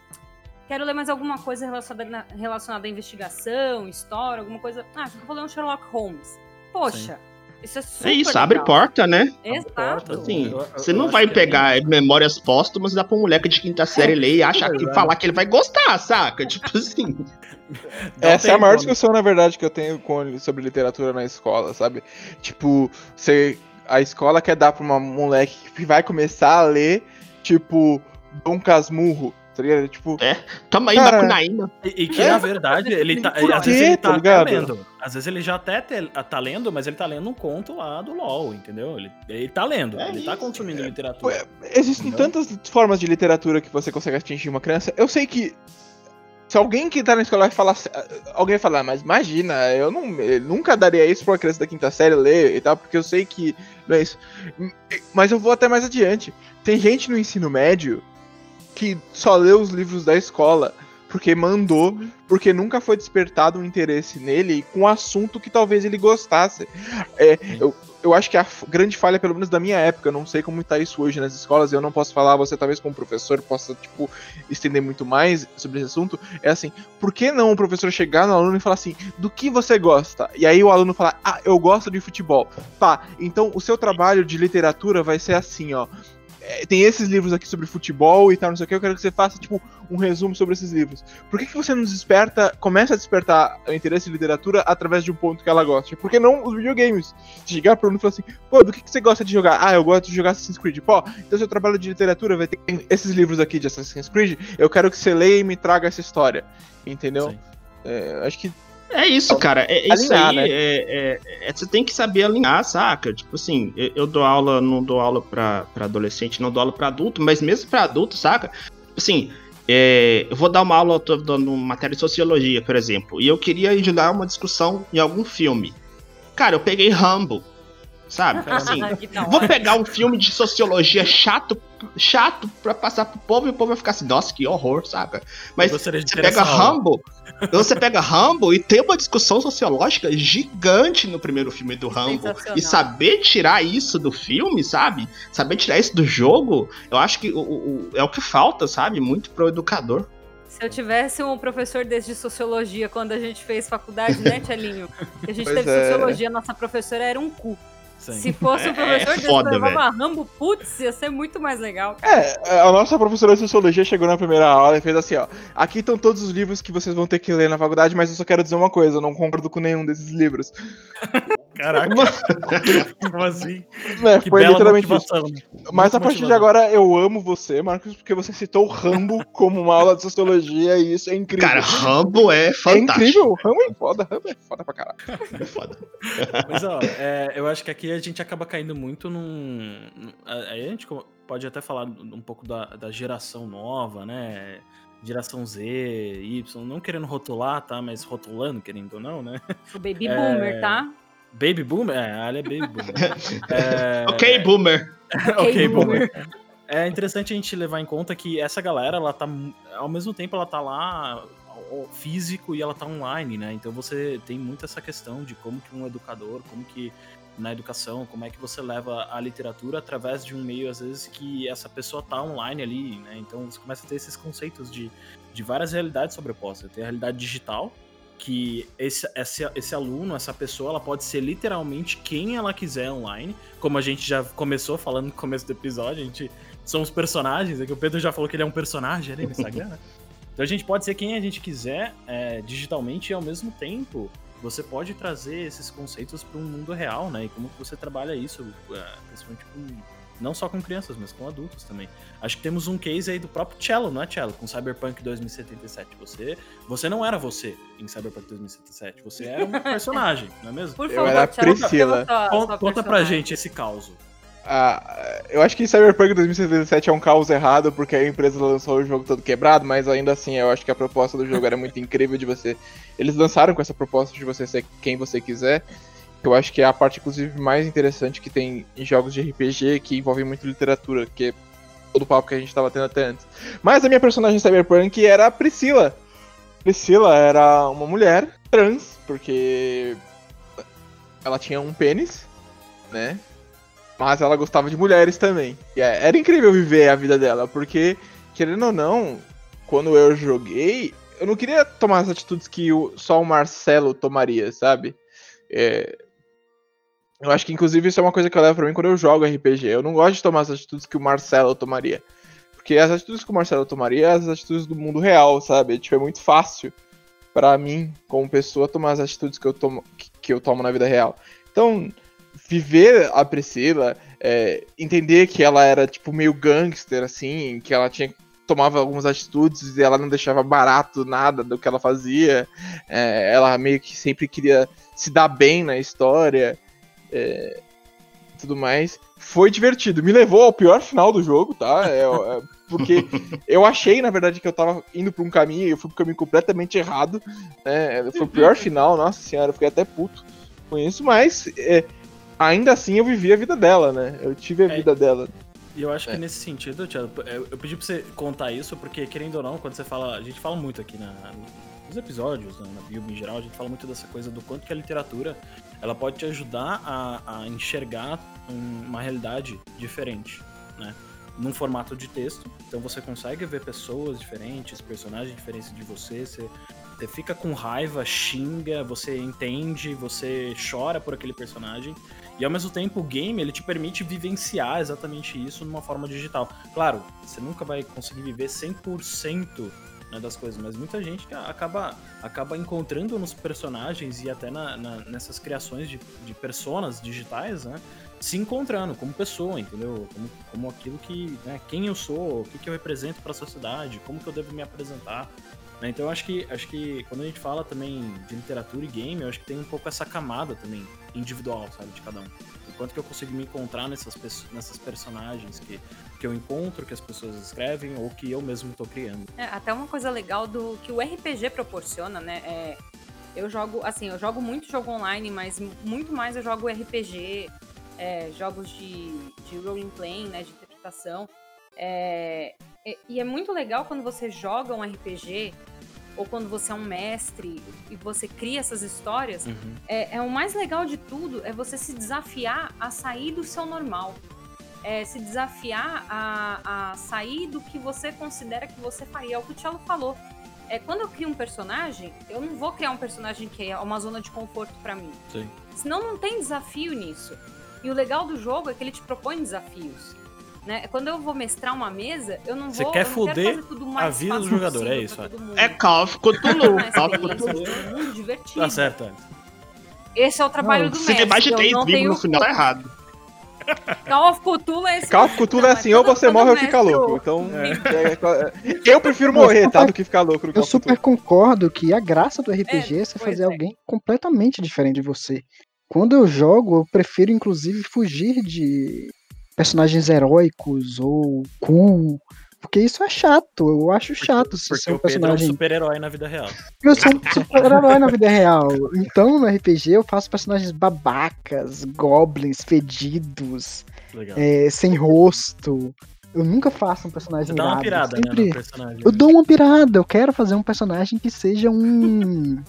quero ler mais alguma coisa relacionada, relacionada à investigação, história, alguma coisa. Ah, vou ler um Sherlock Holmes. Poxa, Sim. Isso é super É isso, legal. abre porta, né? Exato. Assim, você não vai é pegar é memórias póstumas e dar pra um moleque de quinta série ler e achar que falar que ele vai gostar, saca? Tipo assim. Essa é a maior discussão, na verdade, que eu tenho com, sobre literatura na escola, sabe? Tipo, você, a escola quer dar pra uma moleque que vai começar a ler, tipo, Dom Casmurro tá ligado? Tipo. É, toma aí, cara, Macunaíma. E, e que é, na verdade, ele tá. Às vezes ele tá, tá lendo. Às vezes ele já até tá lendo, mas ele tá lendo um conto lá do LOL, entendeu? Ele, ele tá lendo, é ele tá isso, tá consumindo é, literatura. Existem entendeu? tantas formas de literatura que você consegue atingir uma criança. Eu sei que se alguém que tá na escola vai falar. Alguém vai falar, mas imagina, eu, não, eu nunca daria isso pra uma criança da quinta série ler e tal, porque eu sei que não é isso. Mas eu vou até mais adiante. Tem gente no ensino médio que só lê os livros da escola porque mandou, porque nunca foi despertado um interesse nele com um assunto que talvez ele gostasse. É, eu, eu acho que a grande falha, pelo menos da minha época, não sei como está isso hoje nas escolas, eu não posso falar, você talvez como professor possa, tipo, estender muito mais sobre esse assunto, é assim, por que não o professor chegar no aluno e falar assim, do que você gosta? E aí o aluno falar, ah, eu gosto de futebol. Tá, então o seu trabalho de literatura vai ser assim, ó, é, tem esses livros aqui sobre futebol e tal, não sei o que, eu quero que você faça, tipo, um resumo sobre esses livros. Por que, que você não desperta, começa a despertar o interesse em literatura através de um ponto que ela gosta? Por que não os videogames? Chegar pro aluno e falar assim, pô, do que, que você gosta de jogar? Ah, eu gosto de jogar Assassin's Creed. Pô, então seu trabalho de literatura vai ter esses livros aqui de Assassin's Creed, eu quero que você leia e me traga essa história. Entendeu? É, acho que é isso, cara. É, é isso aí. Né? É, é, é, você tem que saber alinhar, saca? Tipo assim, eu, eu dou aula, não dou aula pra, pra adolescente, não dou aula pra adulto, mas mesmo pra adulto, saca? Assim, é, eu vou dar uma aula, eu tô dando matéria de sociologia, por exemplo, e eu queria ajudar uma discussão em algum filme. Cara, eu peguei Rambo, sabe? Assim, vou pegar um filme de sociologia chato, chato pra passar pro povo e o povo vai ficar assim, nossa, que horror, saca? Mas você pega Rambo, você pega Rambo e tem uma discussão sociológica gigante no primeiro filme do Rambo. E saber tirar isso do filme, sabe? Saber tirar isso do jogo, eu acho que o, o, é o que falta, sabe? Muito pro educador. Se eu tivesse um professor desse de sociologia quando a gente fez faculdade, né, Tchelinho? A gente Pois teve é. sociologia, nossa professora era um cu. Sim. Se fosse um É- professor é desse foda, que levava Rambo, putz, ia ser muito mais legal. É, a nossa professora de sociologia chegou na primeira aula e fez assim, ó. Aqui estão todos os livros que vocês vão ter que ler na faculdade, mas eu só quero dizer uma coisa, eu não concordo com nenhum desses livros. Caraca, como assim? É, Que foi bela literalmente isso. motivação. né? Mas Muito a partir de agora eu amo você, Marcos, porque você citou o Rambo como uma aula de sociologia e isso é incrível. Cara, Rambo é é fantástico. incrível, Rambo é foda, Rambo é foda pra caralho. É foda. Mas ó, é, eu acho que aqui a gente acaba caindo muito num. Aí a gente pode até falar um pouco da, da geração nova, né? Geração Z, Y, não querendo rotular, tá? Mas rotulando, querendo ou não, né? O Baby É. Boomer, tá? Baby Boomer? É, a área é Baby Boomer. É, Ok, boomer. ok, boomer. É interessante a gente levar em conta que essa galera, ela tá. Ao mesmo tempo, ela tá lá físico e ela tá online, né? Então você tem muito essa questão de como que um educador, como que na educação, como é que você leva a literatura através de um meio, às vezes, que essa pessoa tá online ali, né? Então você começa a ter esses conceitos de, de várias realidades sobrepostas. Tem a realidade digital, que esse, esse, esse aluno, essa pessoa, ela pode ser literalmente quem ela quiser online, como a gente já começou falando no começo do episódio, a gente somos personagens, é que o Pedro já falou que ele é um personagem ali no Instagram, né? Então a gente pode ser quem a gente quiser é, digitalmente e ao mesmo tempo você pode trazer esses conceitos para um mundo real, né? E como que você trabalha isso, é, principalmente com, não só com crianças, mas com adultos também. Acho que temos um case aí do próprio Cello, não é Cello? Com Cyberpunk 2077. Você, você não era você em Cyberpunk 2077, você era um personagem, não é mesmo? Por Eu favor, era a Priscila. Conta, conta pra gente esse caos. Ah, eu acho que Cyberpunk 2077 é um caos errado, porque a empresa lançou o jogo todo quebrado, mas ainda assim eu acho que a proposta do jogo era muito incrível de você. Eles lançaram com essa proposta de você ser quem você quiser. Que Eu acho que é a parte, inclusive, mais interessante que tem em jogos de RPG que envolvem muito literatura, que é todo o papo que a gente tava tendo até antes. Mas a minha personagem Cyberpunk era a Priscila. Priscila era uma mulher trans, porque ela tinha um pênis, né? Mas ela gostava de mulheres também. E é- era incrível viver a vida dela, porque, querendo ou não, quando eu joguei, eu não queria tomar as atitudes que o- só o Marcelo tomaria, sabe? É, Eu acho que, inclusive, isso é uma coisa que eu levo pra mim quando eu jogo RPG. Eu não gosto de tomar as atitudes que o Marcelo tomaria. Porque as atitudes que o Marcelo tomaria é as atitudes do mundo real, sabe? Tipo, é muito fácil pra mim, como pessoa, tomar as atitudes que eu tomo, que eu tomo na vida real. Então, viver a Priscila, é, entender que ela era, tipo, meio gangster, assim, que ela tinha tomava algumas atitudes e ela não deixava barato nada do que ela fazia. é, ela meio que sempre queria se dar bem na história. É, tudo mais. Foi divertido. Me levou ao pior final do jogo, tá? É, é, porque eu achei, na verdade, que eu tava indo pra um caminho e eu fui pro caminho completamente errado. Né? Foi o pior final, nossa senhora, eu fiquei até puto com isso, mas é, ainda assim eu vivi a vida dela, né? Eu tive a É. vida dela. E eu acho É. que nesse sentido, Thiago, eu, eu pedi pra você contar isso, porque querendo ou não, quando você fala. A gente fala muito aqui na, nos episódios, na, na Bilbo em geral, a gente fala muito dessa coisa do quanto que a literatura ela pode te ajudar a, a enxergar um- uma realidade diferente, né? Num formato de texto. Então você consegue ver pessoas diferentes, personagens diferentes de você, você, você fica com raiva, xinga, você entende, você chora por aquele personagem. E ao mesmo tempo, o game ele te permite vivenciar exatamente isso numa forma digital. Claro, você nunca vai conseguir viver 100% né, das coisas, mas muita gente acaba, acaba encontrando nos personagens e até na- na- nessas criações de, de personas digitais, né? Se encontrando como pessoa, entendeu? Como, como aquilo que. Né, quem eu sou, o que, que eu represento para a sociedade, como que eu devo me apresentar. né? Então acho que, acho que quando a gente fala também de literatura e game, eu acho que tem um pouco essa camada também individual, sabe, de cada um. O quanto que eu consigo me encontrar nessas, nessas personagens que, que eu encontro, que as pessoas escrevem ou que eu mesmo tô criando. É, até uma coisa legal do que o RPG proporciona, né? É, eu jogo, assim, eu jogo muito jogo online, mas muito mais eu jogo RPG, é, jogos de, de role playing, né? De interpretação. É, e, é muito legal quando você joga um RPG ou quando você é um mestre e você cria essas histórias. É, é o mais legal de tudo é você se desafiar a sair do seu normal. É, se desafiar a, a sair do que você considera que você faria. É o que o Thiago falou. é quando eu crio um personagem, eu não vou criar um personagem que é uma zona de conforto pra mim. Sim. Senão não tem desafio nisso. E o legal do jogo é que ele te propõe desafios. Né? Quando eu vou mestrar uma mesa, eu não Você vou. quer não quero foder fazer tudo mais a vida do fácil jogador, é isso. É Call of Cthulhu. Call of Cthulhu. de todo mundo divertido. Tá certo. Esse é o trabalho Não, do Se mestre. tem mais de eu três não livros tenho no final, tá errado. Call of Cthulhu é esse. Call of Cthulhu é assim, ou você morre ou fica mestre- louco. Então, é, é, eu prefiro Eu morrer, tá? Do que ficar louco no Call Eu super Cthulhu. concordo que a graça do RPG é, É, você fazer é. alguém completamente diferente de você. Quando eu jogo, eu prefiro inclusive fugir de personagens heróicos ou cool, porque isso é chato. Eu acho chato se Porque ser um o Pedro é um personagem. super-herói na vida real. Eu sou um super-herói na vida real. Então, no RPG, eu faço personagens babacas, goblins, fedidos, é, sem rosto. Eu nunca faço um personagem Você dá uma pirada, né, sempre... no personagem. Eu dou uma pirada, eu quero fazer um personagem que seja um.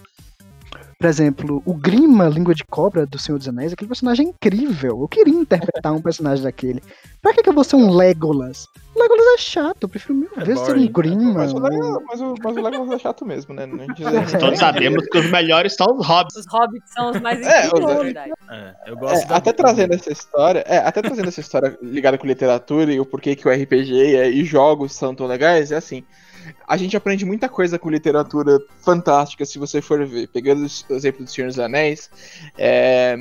Por exemplo, o Grima, Língua de Cobra do Senhor dos Anéis, aquele personagem é incrível. Eu queria interpretar um personagem daquele. Pra que, que eu vou ser um Legolas? Legolas é chato, eu prefiro mil É vezes ser um Grima. Mas o Legolas, mas o, mas o Legolas é chato mesmo, né? Todos Então sabemos que os melhores são os hobbits. Os hobbits são os mais É, incríveis, os- na verdade. É, eu gosto É, até trazendo essa história, é, até trazendo essa história ligada com literatura e o porquê que o RPG é- e jogos são tão legais, é assim. A gente aprende muita coisa com literatura fantástica, se você for ver. Pegando o exemplo do Senhor dos Anéis, é,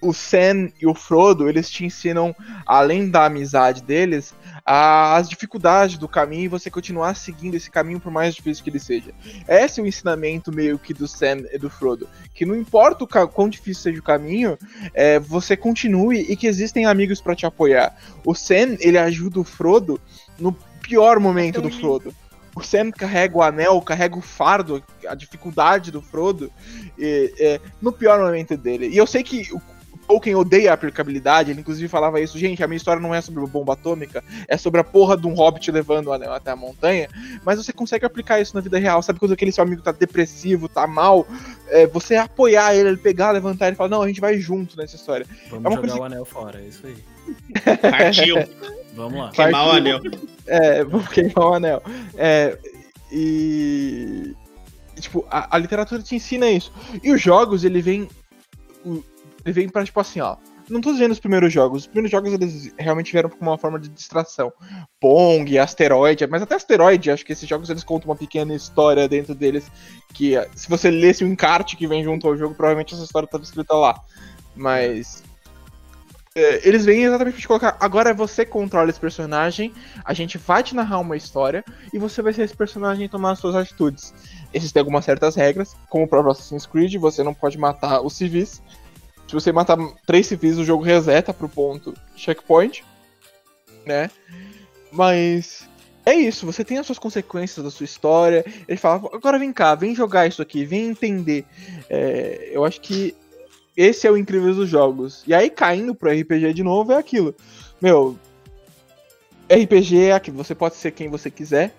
o Sam e o Frodo, eles te ensinam, além da amizade deles, as dificuldades do caminho e você continuar seguindo esse caminho por mais difícil que ele seja. Esse é o ensinamento meio que do Sam e do Frodo. Que não importa o quão difícil seja o caminho, é, você continue e que existem amigos pra te apoiar. O Sam, ele ajuda o Frodo no pior momento do. Frodo. O Sam carrega o anel, carrega o fardo, a dificuldade do Frodo e- é, no pior momento dele. E eu sei que o Tolkien odeia a aplicabilidade, ele inclusive falava isso, gente, a minha história não é sobre bomba atômica, é sobre a porra de um hobbit levando o anel até a montanha, mas você consegue aplicar isso na vida real, sabe quando aquele seu amigo tá depressivo, tá mal, é, você apoiar ele, ele pegar, levantar ele e falar, não, a gente vai junto nessa história. Vamos é uma jogar coisa- o anel fora, é isso aí. Partiu. Vamos lá. Queimar o anel. É, vou queimar o anel. É, e. Tipo, a, a literatura te ensina isso. E os jogos, ele vem. Ele vem pra, tipo assim, ó. Não tô dizendo os primeiros jogos. Os primeiros jogos, eles realmente vieram como uma forma de distração. Pong, asteroide, mas até asteroide, acho que esses jogos eles contam uma pequena história dentro deles. Que se você lesse o encarte que vem junto ao jogo, provavelmente essa história tava escrita lá. Mas. É, eles vêm exatamente pra te colocar. Agora você controla esse personagem, a gente vai te narrar uma história e você vai ser esse personagem e tomar as suas atitudes. Existem algumas certas regras, como o próprio Assassin's Creed, você não pode matar os civis. Se você matar três civis, o jogo reseta pro ponto checkpoint, né? Mas é isso, você tem as suas consequências da sua história. Ele fala, agora vem cá, vem jogar isso aqui, vem entender. É, eu acho que esse é o incrível dos jogos. E aí, caindo pro RPG de novo, é aquilo. Meu, RPG é aquilo, você pode ser quem você quiser,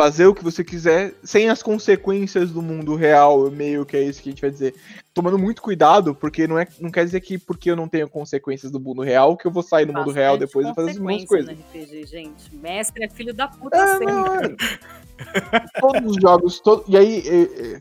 fazer o que você quiser, sem as consequências do mundo real, meio que é isso que a gente vai dizer. Tomando muito cuidado, porque não, é, não quer dizer que porque eu não tenho consequências do mundo real, que eu vou sair no mundo real depois e fazer as mesmas coisas. RPG, gente. Mestre é filho da puta É, sempre. é. Todos os jogos, to- e aí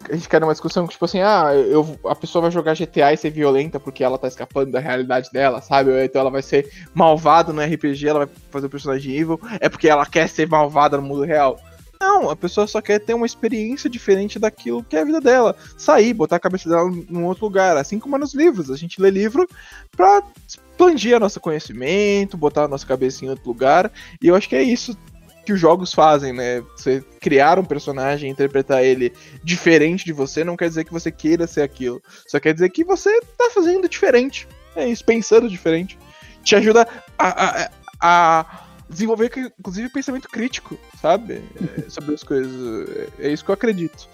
a gente quer uma discussão que, tipo assim, ah, eu, a pessoa vai jogar GTA e ser violenta porque ela tá escapando da realidade dela, sabe? Então ela vai ser malvada no RPG, ela vai fazer o personagem evil, é porque ela quer ser malvada no mundo real. Não, a pessoa só quer ter uma experiência diferente daquilo que é a vida dela. Sair, botar a cabeça dela num outro lugar. Assim como é nos livros. A gente lê livro pra expandir nosso conhecimento, botar a nossa cabeça em outro lugar. E eu acho que é isso que os jogos fazem, né? Você criar um personagem, interpretar ele diferente de você, não quer dizer que você queira ser aquilo. Só quer dizer que você tá fazendo diferente. É isso, pensando diferente. Te ajuda a, a, a desenvolver, inclusive, pensamento crítico, sabe? É, sobre as coisas. É é isso que eu acredito.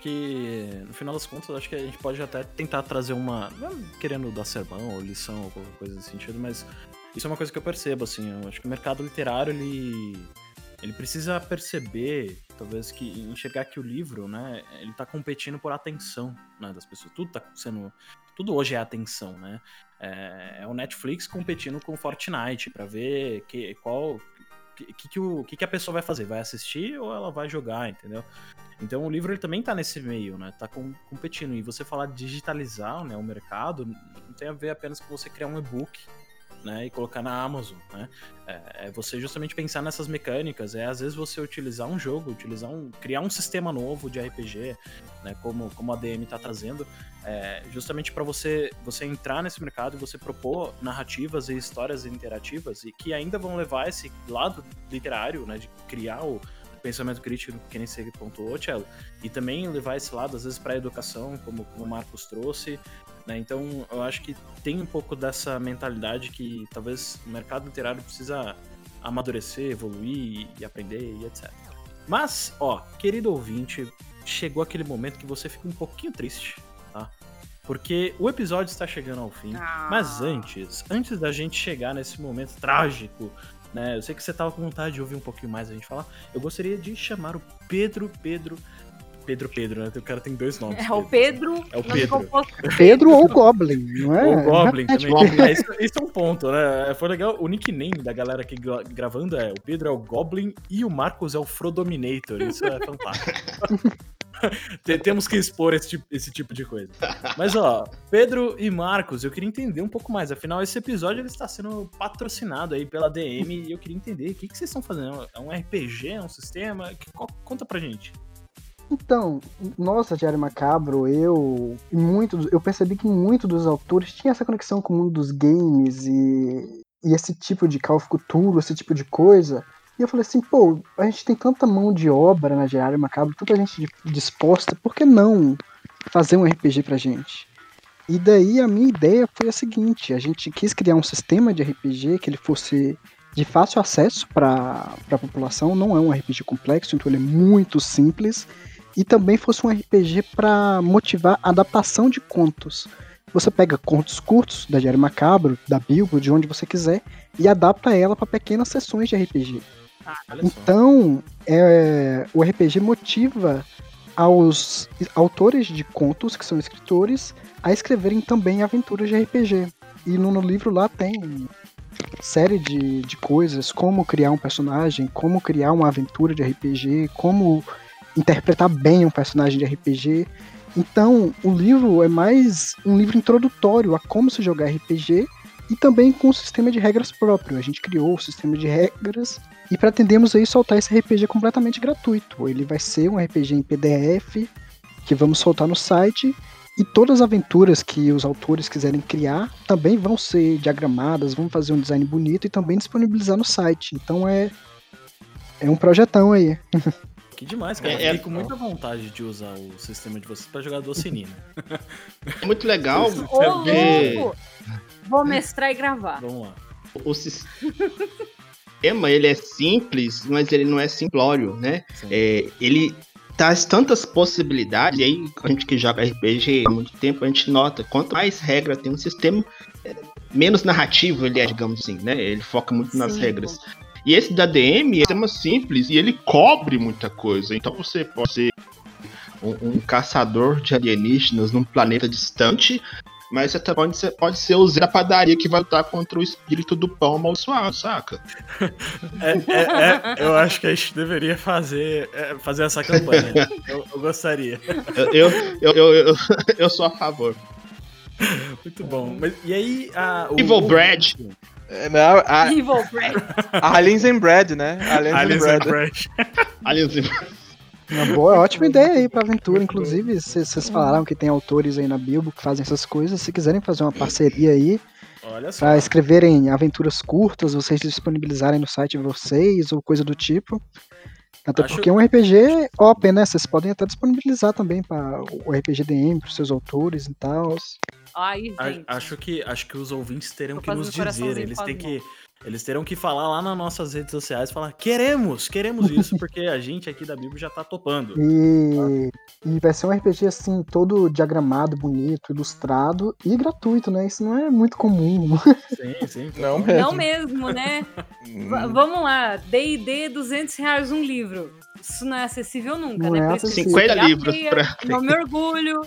que no final das contas acho que a gente pode até tentar trazer uma. Não querendo dar sermão ou lição ou qualquer coisa nesse sentido, mas isso é uma coisa que eu percebo, assim. Eu acho que o mercado literário ele. Ele precisa perceber, talvez, que enxergar que o livro, né, ele tá competindo por atenção né, das pessoas. Tudo tá sendo. Tudo hoje é atenção, né? É, é o Netflix competindo com o Fortnite para ver que, qual que, que, o, que, que a pessoa vai fazer? Vai assistir ou ela vai jogar, entendeu? Então o livro ele também tá nesse meio, né? Tá com, competindo. E você falar digitalizar né, o mercado não tem a ver apenas com você criar um e-book né, e colocar na Amazon, né? É, é, você justamente pensar nessas mecânicas, é às vezes você utilizar um jogo, utilizar um, criar um sistema novo de RPG, né, como, como a DM está trazendo, é, justamente para você você entrar nesse mercado e você propor narrativas e histórias interativas e que ainda vão levar esse lado literário, né, de criar o pensamento crítico, que nem você pontuou, Cello, e também levar esse lado, às vezes, para a educação, como, como o Marcos trouxe, né? Então, eu acho que tem um pouco dessa mentalidade que talvez o mercado literário precisa amadurecer, evoluir e aprender e etc. Mas, ó, querido ouvinte, chegou aquele momento que você fica um pouquinho triste, tá? Porque o episódio está chegando ao fim. Ah. Mas antes, antes da gente chegar nesse momento trágico, né? Eu sei que você tava com vontade de ouvir um pouquinho mais a gente falar. Eu gostaria de chamar o Pedro Pedro Pedro Pedro, né? O cara tem dois nomes. É o Pedro. É o Pedro. Pedro ou Goblin, não é? Ou Goblin é, também. É, isso, isso, é um ponto, né? Foi legal. O nickname da galera aqui gravando é o Pedro é o Goblin e o Marcos é o Frodominator. Isso é fantástico. Temos que expor esse tipo, esse tipo de coisa. Mas, ó, Pedro e Marcos, eu queria entender um pouco mais. Afinal, esse episódio ele está sendo patrocinado aí pela DM e eu queria entender o que, que vocês estão fazendo. É um RPG? É um sistema? Conta pra gente. Então, nossa, Diário Macabro, eu muito, eu percebi que muito dos autores tinha essa conexão com o mundo dos games e, e esse tipo de Cthulhu, esse tipo de coisa. E eu falei assim, pô, a gente tem tanta mão de obra na Diário Macabro, tanta gente disposta, por que não fazer um RPG pra gente? E daí a minha ideia foi a seguinte, a gente quis criar um sistema de RPG que ele fosse de fácil acesso para a população, não é um RPG complexo, então ele é muito simples e também fosse um RPG para motivar a adaptação de contos. Você pega contos curtos da Diário Macabro, da Bilbo, de onde você quiser, e adapta ela para pequenas sessões de RPG. Ah, então, é, o RPG motiva aos autores de contos, que são escritores, a escreverem também aventuras de RPG. E no, no livro lá tem série de, de coisas, como criar um personagem, como criar uma aventura de RPG, como interpretar bem um personagem de RPG. Então, o livro é mais um livro introdutório a como se jogar RPG e também com um sistema de regras próprio. A gente criou o sistema de regras e pretendemos aí soltar esse RPG completamente gratuito. Ele vai ser um RPG em PDF que vamos soltar no site e todas as aventuras que os autores quiserem criar também vão ser diagramadas, vão fazer um design bonito e também disponibilizar no site. Então é é um projetão aí. Que demais, cara. É, Fiquei é... com muita vontade de usar o sistema de vocês para jogar docinina. É muito legal. Ô, louco! Vou mestrar e gravar. Vamos lá. O sistema, ele é simples, mas ele não é simplório, né? É, ele traz tantas possibilidades, e aí a gente que joga RPG há muito tempo, a gente nota, quanto mais regra tem um sistema, menos narrativo ele é, digamos assim, né? Ele foca muito nas Sim, regras. E esse da DM é um sistema simples e ele cobre muita coisa. Então você pode ser um, um caçador de alienígenas num planeta distante, mas você pode ser, pode ser o Zé da padaria que vai lutar contra o espírito do pão amaldiçoado, saca? É, é, é, eu acho que a gente deveria fazer, é, fazer essa campanha. Eu, eu gostaria. Eu, eu, eu, eu, eu, sou a favor. Muito bom. Mas, e aí, a, o, Evil Bread. É, não, a, Evil Bread. Aliens and Bread, né? Aliens, Aliens and Bread. Aliens and Bread. Uma boa, ótima ideia aí pra aventura. Inclusive, vocês falaram que tem autores aí na Bilbo que fazem essas coisas. Se quiserem fazer uma parceria aí, para escreverem aventuras curtas, vocês disponibilizarem no site de vocês ou coisa do tipo. Até Acho... porque é um RPG open, né? Vocês podem até disponibilizar também para o RPG DM, para seus autores e tal. Ai, gente. Acho que, acho que os ouvintes terão que nos dizer. Eles têm que, eles terão que falar lá nas nossas redes sociais, falar, queremos, queremos isso, porque a gente aqui da Bíblia já tá topando. E, e vai ser um RPG, assim, todo diagramado, bonito, ilustrado e gratuito, né? Isso não é muito comum. Sim, sim. Não mesmo. Não mesmo, né? vamos lá, D&D 200 reais um livro. Isso não é acessível nunca, não né? É acessível. 50 livros pra... Não me orgulho.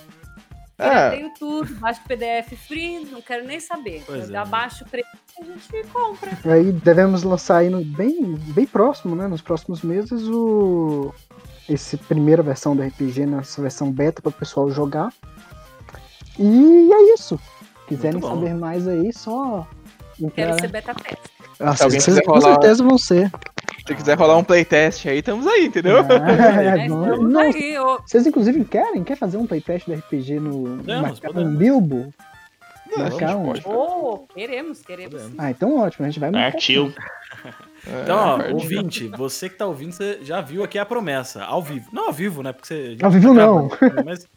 É. Tenho tudo, baixo PDF free, não quero nem saber. Pois Eu é. abaixo o preço a gente compra. Aí devemos lançar aí no, bem, bem próximo, né? Nos próximos meses, o. Esse primeira versão do RPG, nessa versão beta para o pessoal jogar. E é isso. Quiserem saber mais aí, só. Quero ser beta teste. Ah, Se alguém vocês com rolar- certeza vão ser. Se quiser rolar um playtest aí, estamos aí, entendeu? É, É, Não, aí, ô. vocês inclusive querem? Quer fazer um playtest do RPG no podemos. Bilbo? Não. Ô, queremos, queremos. Ah, então ótimo, a gente vai. Partiu. Então, ó, É, ouvinte, você que tá ouvindo, você já viu aqui a promessa, ao vivo. Não ao vivo, né? Porque você. Ao vivo tá não. gravando, Mas,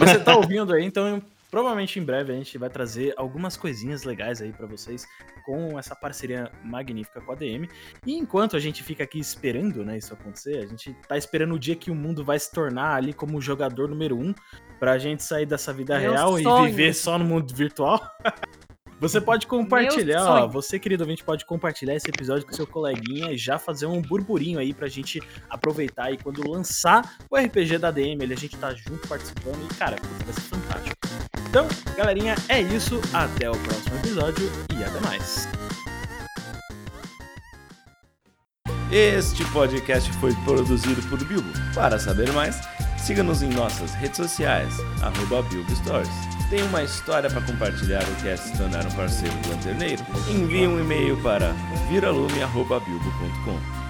mas você tá ouvindo aí, então provavelmente em breve a gente vai trazer algumas coisinhas legais aí pra vocês com essa parceria magnífica com a DM. E enquanto a gente fica aqui esperando, né, isso acontecer, a gente tá esperando o dia que o mundo vai se tornar ali como o jogador número um pra gente sair dessa vida Meu real sonho. e viver só no mundo virtual. Você pode compartilhar, ó, você, querido ouvinte, pode compartilhar esse episódio com seu coleguinha e já fazer um burburinho aí pra gente aproveitar e quando lançar o RPG da DM, a gente tá junto participando e, cara, vai ser fantástico. Então, galerinha, é isso. Até o próximo episódio e até mais. Este podcast foi produzido por Bilbo. Para saber mais, siga-nos em nossas redes sociais, arroba Bilbo Stories. Tem uma história para compartilhar ou quer se tornar um parceiro do Lanterneiro? Envie um e-mail para viralume.bilbo.com.